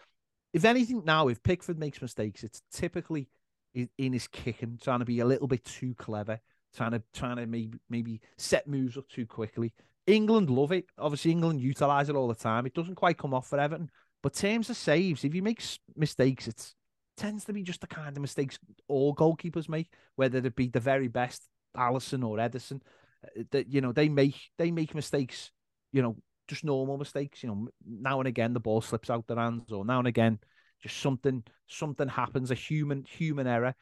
If anything, now if Pickford makes mistakes, it's typically in his kicking, trying to be a little bit too clever, trying to trying to maybe maybe set moves up too quickly. England love it. Obviously, England utilize it all the time. It doesn't quite come off for Everton. But terms of saves, if he makes mistakes, it tends to be just the kind of mistakes all goalkeepers make, whether it be the very best Alisson or Ederson. Uh, that you know they make they make mistakes. You know, just normal mistakes. You know, now and again the ball slips out their hands, or now and again just something something happens, a human human error.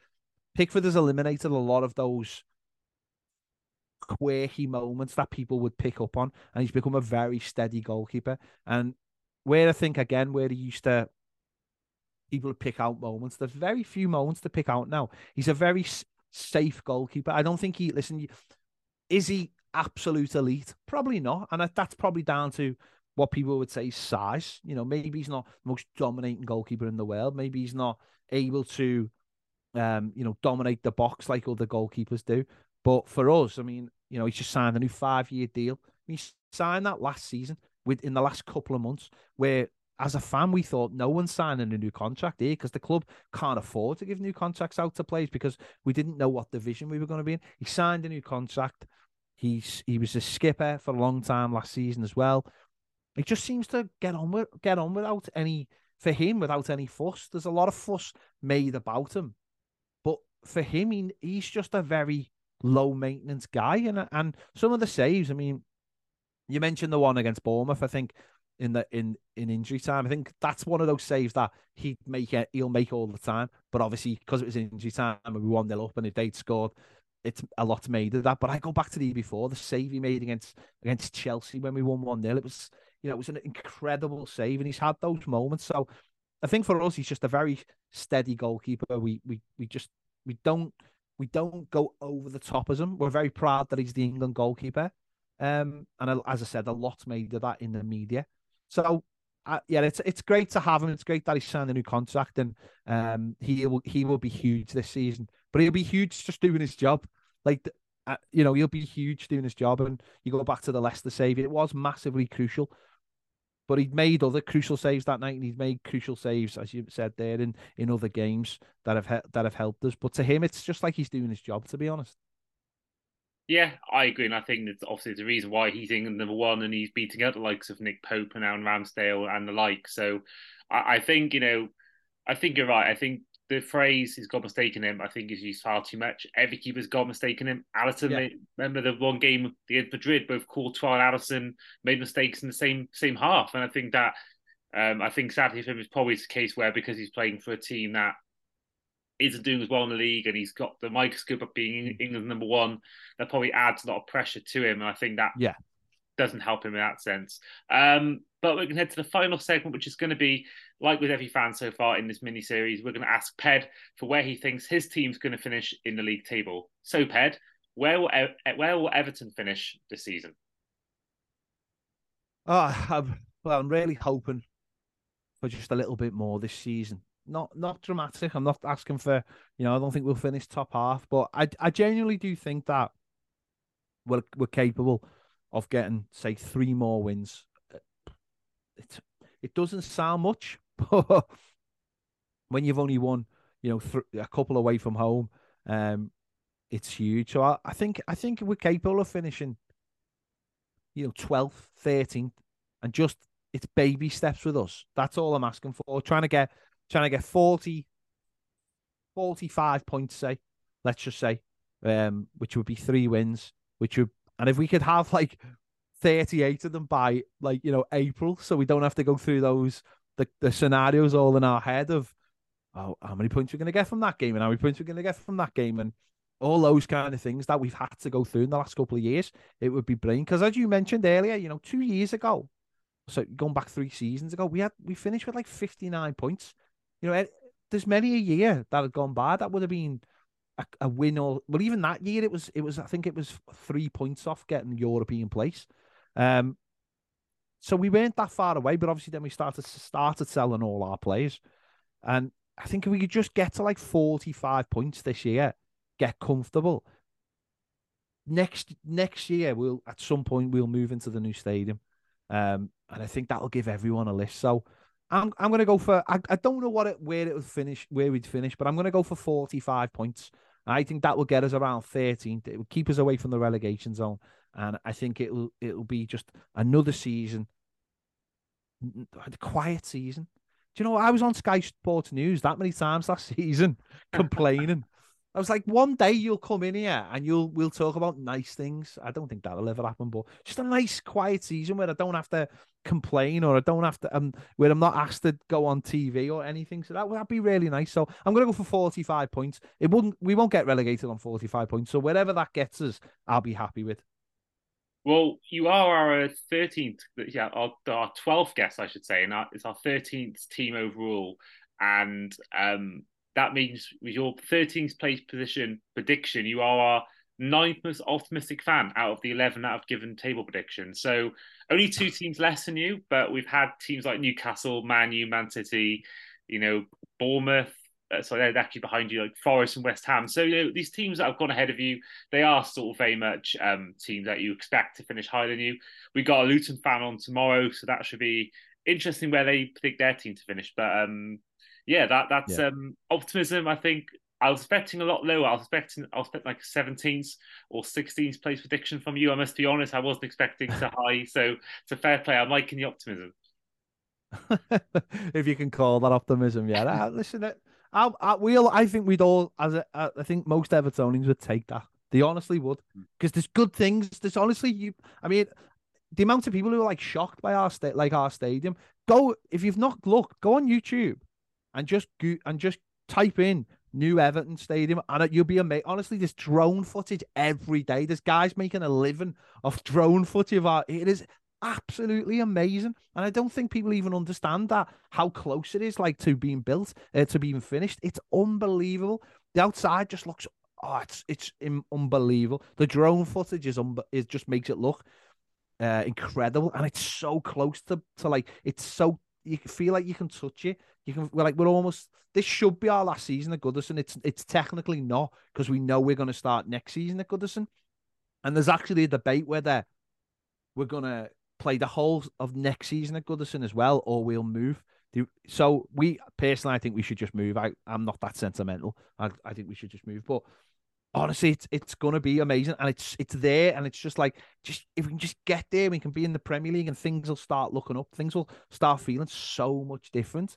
Pickford has eliminated a lot of those quirky moments that people would pick up on, and he's become a very steady goalkeeper. And where I think again, where he used to people pick out moments, there's very few moments to pick out now. He's a very safe goalkeeper. I don't think he listen. Is he absolute elite? Probably not, and that's probably down to what people would say size. You know, maybe he's not the most dominating goalkeeper in the world. Maybe he's not able to, um, you know, dominate the box like other goalkeepers do. But for us, I mean, you know, he's just signed a new five year deal. He signed that last season with in the last couple of months, where as a fan, we thought no one's signing a new contract here because the club can't afford to give new contracts out to players because we didn't know what division we were going to be in. He signed a new contract. He's he was a skipper for a long time last season as well. He just seems to get on with get on without any for him without any fuss. There's a lot of fuss made about him, but for him, he, he's just a very low maintenance guy. And and some of the saves, I mean, you mentioned the one against Bournemouth. I think in the in in injury time, I think that's one of those saves that he'd make it. He'll make all the time. But obviously, because it was injury time and we won nil up, and if they'd scored, it's a lot made of that. But I go back to the before, the save he made against against Chelsea when we won one 0 It was you know it was an incredible save, and he's had those moments. So I think for us, he's just a very steady goalkeeper. We we we just we don't we don't go over the top as him. We're very proud that he's the England goalkeeper. Um, and as I said, a lot made of that in the media. So uh, yeah, it's it's great to have him. It's great that he's signed a new contract, and um, he will he will be huge this season. But he'll be huge just doing his job. Like uh, you know, he'll be huge doing his job. And you go back to the Leicester save; it was massively crucial. But he'd made other crucial saves that night, and he's made crucial saves, as you said there, in in other games that have that have helped us. But to him, it's just like he's doing his job. To be honest. Yeah, I agree, and I think that's obviously the reason why he's in number one, and he's beating out the likes of Nick Pope and Aaron Ramsdale and the like. So, I, I think you know, I think you're right. I think the phrase "he's got mistaken him" I think is used far too much. Every keeper's got mistaken him. Alisson, yeah. made, remember the one game against Madrid, both Courtois and Alisson made mistakes in the same same half, and I think that um, I think sadly for him is probably the case where because he's playing for a team that isn't doing as well in the league and he's got the microscope of being. England number one, that probably adds a lot of pressure to him. And I think that yeah doesn't help him in that sense. Um, but we're going to head to the final segment, which is going to be like with every fan so far in this mini series. We're going to ask Ped for where he thinks his team's going to finish in the league table. So, Ped, where will where will Everton finish this season? Oh, I'm, well, I'm really hoping for just a little bit more this season not not dramatic. I'm not asking for, you know, I don't think we'll finish top half, but I I genuinely do think that we're we're capable of getting say three more wins. It it doesn't sound much, but when you've only won, you know, th- a couple away from home, um, it's huge. So I, I think I think we're capable of finishing, you know, 12th, 13th, and just it's baby steps with us. That's all I'm asking for. Trying to get trying to get 40, 45 points, say, let's just say, um, which would be three wins, which would, and if we could have like 38 of them by like, you know, April, so we don't have to go through those, the, the scenarios all in our head of, oh, how many points we're going to get from that game and how many points we're going to get from that game. And all those kind of things that we've had to go through in the last couple of years, it would be brilliant. Because as you mentioned earlier, you know, two years ago, so going back three seasons ago, we had we finished with like 59 points. You know, there's many a year that had gone by that would have been a, a, win or well, even that year it was it was I think it was three points off getting European place. Um, so we weren't that far away, but obviously then we started started selling all our players, and I think if we could just get to like 45 points this year, get comfortable. Next next year, we'll at some point we'll move into the new stadium, um, and I think that'll give everyone a list. So I'm I'm gonna go for I, I don't know what it where it would finish where we'd finish, but I'm gonna go for 45 points. I think that will get us around 13th. It will keep us away from the relegation zone, and I think it'll it'll be just another season, a quiet season. Do you know I was on Sky Sports News that many times last season complaining I was like, one day you'll come in here and you'll we'll talk about nice things. I don't think that'll ever happen, but just a nice quiet season where I don't have to complain or I don't have to um where I'm not asked to go on TV or anything. So that would be really nice. So I'm gonna go for 45 points. It wouldn't we won't get relegated on 45 points. So wherever that gets us, I'll be happy with. Well, you are our 13th, yeah, our, our 12th guest, I should say, and it's our 13th team overall. And um, that means with your 13th place position prediction, you are our ninth most optimistic fan out of the 11 that have given table predictions. So only two teams less than you, but we've had teams like Newcastle, Man U, Man City, you know, Bournemouth. Uh, so they're actually behind you, like Forest and West Ham. So you know these teams that have gone ahead of you, they are sort of very much um, teams that you expect to finish higher than you. We got a Luton fan on tomorrow, so that should be interesting where they predict their team to finish. But um, yeah, that that's yeah. um, optimism. I think I was expecting a lot lower. I was expecting I was expecting like seventeenth or sixteenth place prediction from you. I must be honest, I wasn't expecting so high. So it's a fair play. I'm liking the optimism. if you can call that optimism, yeah. Uh, listen, I, I, we'll. I think we'd all, as a, I think most Evertonians would take that. They honestly would, because hmm. there's good things. There's honestly, you. I mean, the amount of people who are like shocked by our state, like our stadium. Go if you've not looked, go on YouTube and just go and just type in new Everton Stadium, and you'll be amazed. Honestly, there's drone footage every day. There's guys making a living off drone footage of our. It is absolutely amazing, and I don't think people even understand that how close it is, like to being built, uh, to being finished. It's unbelievable. The outside just looks. Oh, it's it's unbelievable. The drone footage is un- it just makes it look uh, incredible, and it's so close to to like it's so you feel like you can touch it. You can we're like we're almost this should be our last season at Goodison. It's it's technically not because we know we're going to start next season at Goodison, and there's actually a debate whether we're going to play the whole of next season at Goodison as well, or we'll move. So we personally, I think we should just move. I I'm not that sentimental. I I think we should just move, but honestly, it's it's gonna be amazing, and it's it's there, and it's just like just if we can just get there, we can be in the Premier League, and things will start looking up. Things will start feeling so much different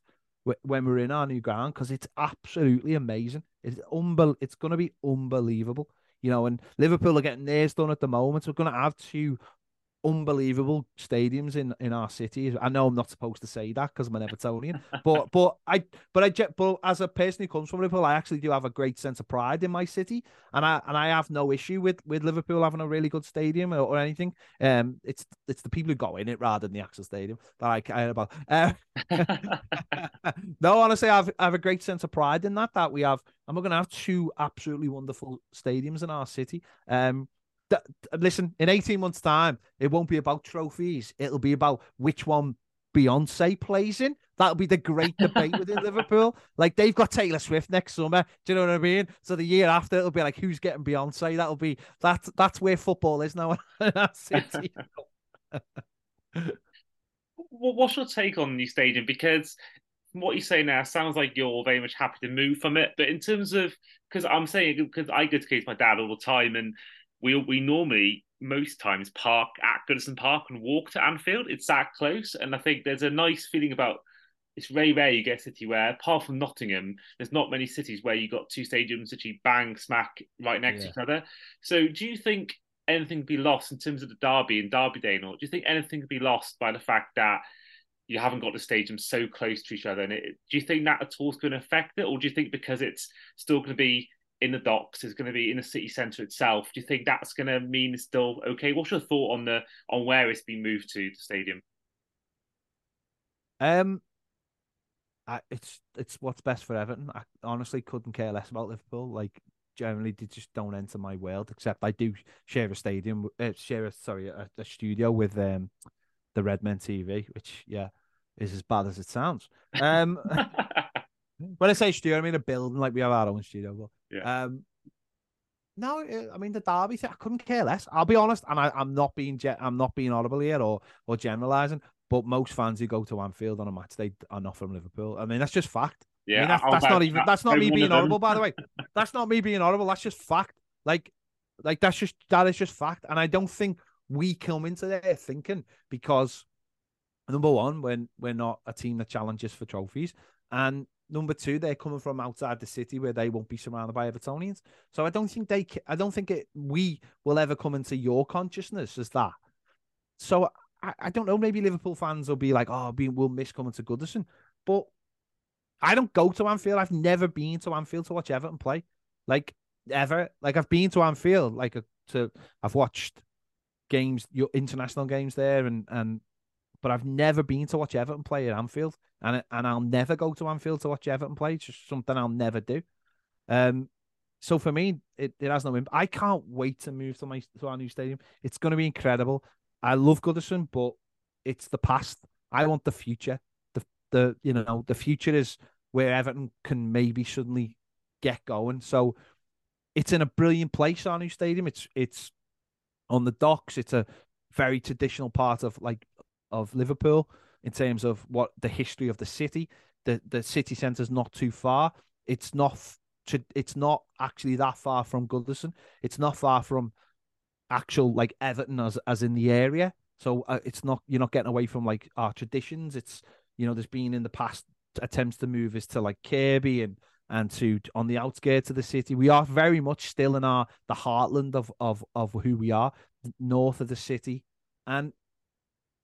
when we're in our new ground because it's absolutely amazing. It's unbel- It's gonna be unbelievable, you know. And Liverpool are getting theirs done at the moment. We're gonna have two unbelievable stadiums in in our city. I know I'm not supposed to say that because I'm an Evertonian, but but I but I but as a person who comes from Liverpool, I actually do have a great sense of pride in my city, and I and I have no issue with with Liverpool having a really good stadium or, or anything. Um, it's it's the people who go in it rather than the actual stadium that I care about. Uh, no, honestly, I've I have a great sense of pride in that that we have, and we're going to have two absolutely wonderful stadiums in our city. Um listen, in 18 months' time, it won't be about trophies. It'll be about which one Beyonce plays in. That'll be the great debate within Liverpool. Like they've got Taylor Swift next summer. Do you know what I mean? So the year after it'll be like who's getting Beyonce. That'll be that's that's where football is now. What's your take on the new stadium? Because what you say now sounds like you're very much happy to move from it. But in terms of because I'm saying because I go to case my dad all the time and we we normally most times park at Goodison Park and walk to Anfield. It's that close, and I think there's a nice feeling about. It's very rare you get a city where, apart from Nottingham, there's not many cities where you got two stadiums actually bang smack right next yeah. to each other. So, do you think anything could be lost in terms of the derby and Derby Day, or do you think anything could be lost by the fact that you haven't got the stadiums so close to each other? And it, do you think that at all is going to affect it, or do you think because it's still going to be in the docks is going to be in the city centre itself. Do you think that's going to mean it's still okay? What's your thought on the on where it's been moved to the stadium? Um, I, it's it's what's best for Everton. I honestly couldn't care less about Liverpool. Like generally, they just don't enter my world. Except I do share a stadium, uh, share a sorry a, a studio with um the Redmen TV, which yeah is as bad as it sounds. Um. when I say studio, I mean a building like we have our own studio. Yeah. Um, no, uh, I mean the Derby thing. I couldn't care less. I'll be honest, and I, am not being I'm not being audible here or or generalizing. But most fans who go to Anfield on a match they are not from Liverpool. I mean that's just fact. Yeah, I mean, that's, that's not even that's not me being audible. By the way, that's not me being audible. That's just fact. Like, like that's just that is just fact. And I don't think we come into there thinking because number one, when we're not a team that challenges for trophies, and Number two, they're coming from outside the city where they won't be surrounded by Evertonians. So I don't think they, I don't think it, we will ever come into your consciousness as that. So I, I don't know. Maybe Liverpool fans will be like, oh, we'll miss coming to Goodison. But I don't go to Anfield. I've never been to Anfield to watch Everton play, like ever. Like I've been to Anfield, like a, to I've watched games, your international games there, and and but I've never been to watch Everton play at Anfield, and and I'll never go to Anfield to watch Everton play. It's just something I'll never do. Um, so for me, it, it has no impact. I can't wait to move to my to our new stadium. It's going to be incredible. I love Goodison, but it's the past. I want the future. The the you know the future is where Everton can maybe suddenly get going. So it's in a brilliant place. Our new stadium. It's it's on the docks. It's a very traditional part of like of Liverpool in terms of what the history of the city. The the city centre's not too far. It's not it's not actually that far from Goodison. It's not far from actual like Everton as as in the area. So uh, it's not you're not getting away from like our traditions. It's you know there's been in the past attempts to move us to like Kirkby and and to on the outskirts of the city. We are very much still in our the heartland of of of who we are, north of the city, and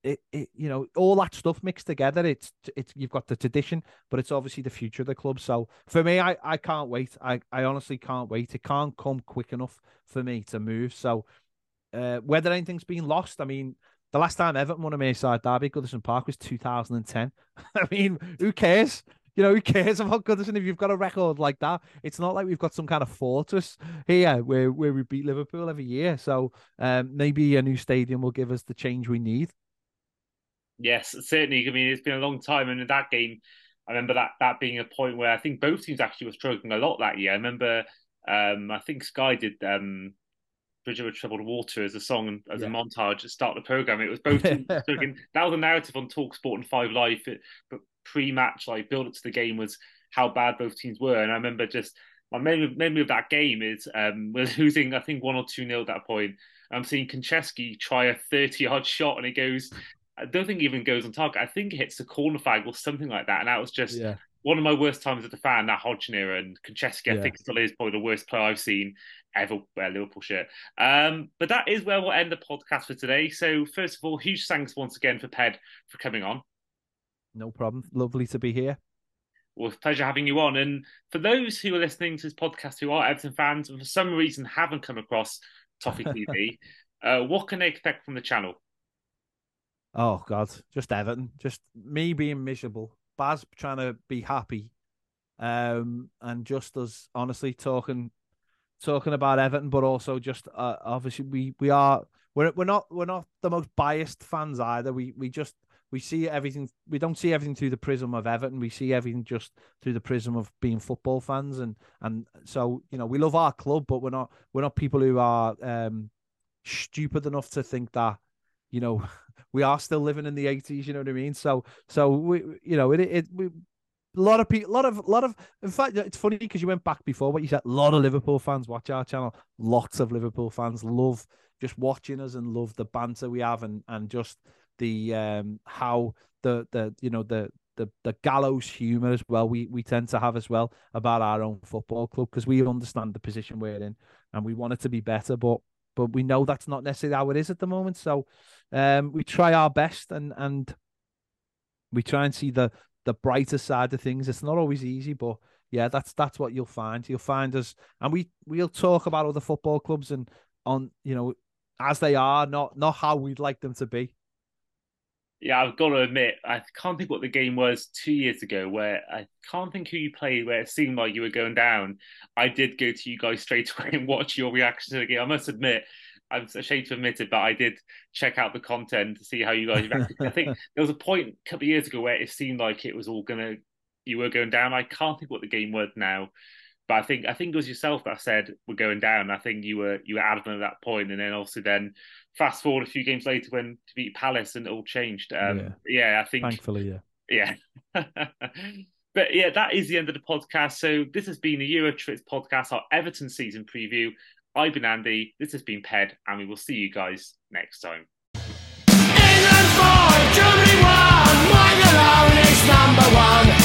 it, it you know all that stuff mixed together. It's it's you've got the tradition, but it's obviously the future of the club. So for me, I I can't wait. I I honestly can't wait. It can't come quick enough for me to move. So uh, whether anything's been lost, I mean. The last time Everton won a Merseyside derby, Goodison Park, was 2010. I mean, who cares? You know, who cares about Goodison if you've got a record like that? It's not like we've got some kind of fortress here where, where we beat Liverpool every year. So um, maybe a new stadium will give us the change we need. Yes, certainly. I mean, it's been a long time, and in that game, I remember that that being a point where I think both teams actually were struggling a lot that year. I remember, um, I think Sky did um, "Bridge Over Troubled Water" as a song as yeah. a montage to start the program. It was both struggling. That was a narrative on Talk Sport and Five Live, but pre-match, like build up to the game, was how bad both teams were. And I remember just my memory, memory of that game is um, we're losing, I think one or two nil at that point. I'm seeing Konchesky try a 30 yard shot and it goes I don't think even goes on target. I think it hits the corner flag or something like that. And that was just yeah. one of my worst times as a fan, that Hodgson era. And Konchesky, yeah. I think, still is probably the worst player I've seen ever wear Liverpool shirt. Um, but that is where we'll end the podcast for today. So, first of all, huge thanks once again for Ped for coming on. No problem. Lovely to be here. Well, it's pleasure having you on. And for those who are listening to this podcast who are Everton fans and for some reason haven't come across Toffee TV, uh, what can they expect from the channel? Oh God, just Everton, just me being miserable, Baz trying to be happy, um, and just us honestly talking, talking about Everton, but also just uh, obviously we we are we're we're not we're not the most biased fans either. We we just we see everything. We don't see everything through the prism of Everton. We see everything just through the prism of being football fans, and and so you know we love our club, but we're not we're not people who are um, stupid enough to think that you know we are still living in the 80s you know what i mean so so we you know it it we, a lot of people, a lot of, a lot of. In fact, it's funny because you went back before what you said. A lot of Liverpool fans watch our channel. Lots of Liverpool fans love just watching us and love the banter we have and and just the um how the the you know the the the gallows humor as well. We we tend to have as well about our own football club because we understand the position we're in and we want it to be better. But but we know that's not necessarily how it is at the moment. So um, we try our best and and we try and see the the brighter side of things. It's not always easy, but yeah, that's that's what you'll find. You'll find us, and we we'll talk about other football clubs and on you know as they are, not not how we'd like them to be yeah, I've got to admit, I can't think what the game was two years ago where I can't think who you played where it seemed like you were going down. I did go to you guys straight away and watch your reaction to the game. I must admit, I'm ashamed to admit it, but I did check out the content to see how you guys reacted. I think there was a point a couple of years ago where it seemed like it was all gonna, you were going down. I can't think what the game was now, but I think I think it was yourself that said we're going down. I think you were you were adamant at that point, and then also then fast forward a few games later when to beat Palace and it all changed. Um, yeah. yeah, I think thankfully, yeah, yeah. but yeah, that is the end of the podcast. So this has been the Eurotrip podcast, our Everton season preview. I've been Andy. This has been Ped, and we will see you guys next time. England four, Germany one, alone is number one.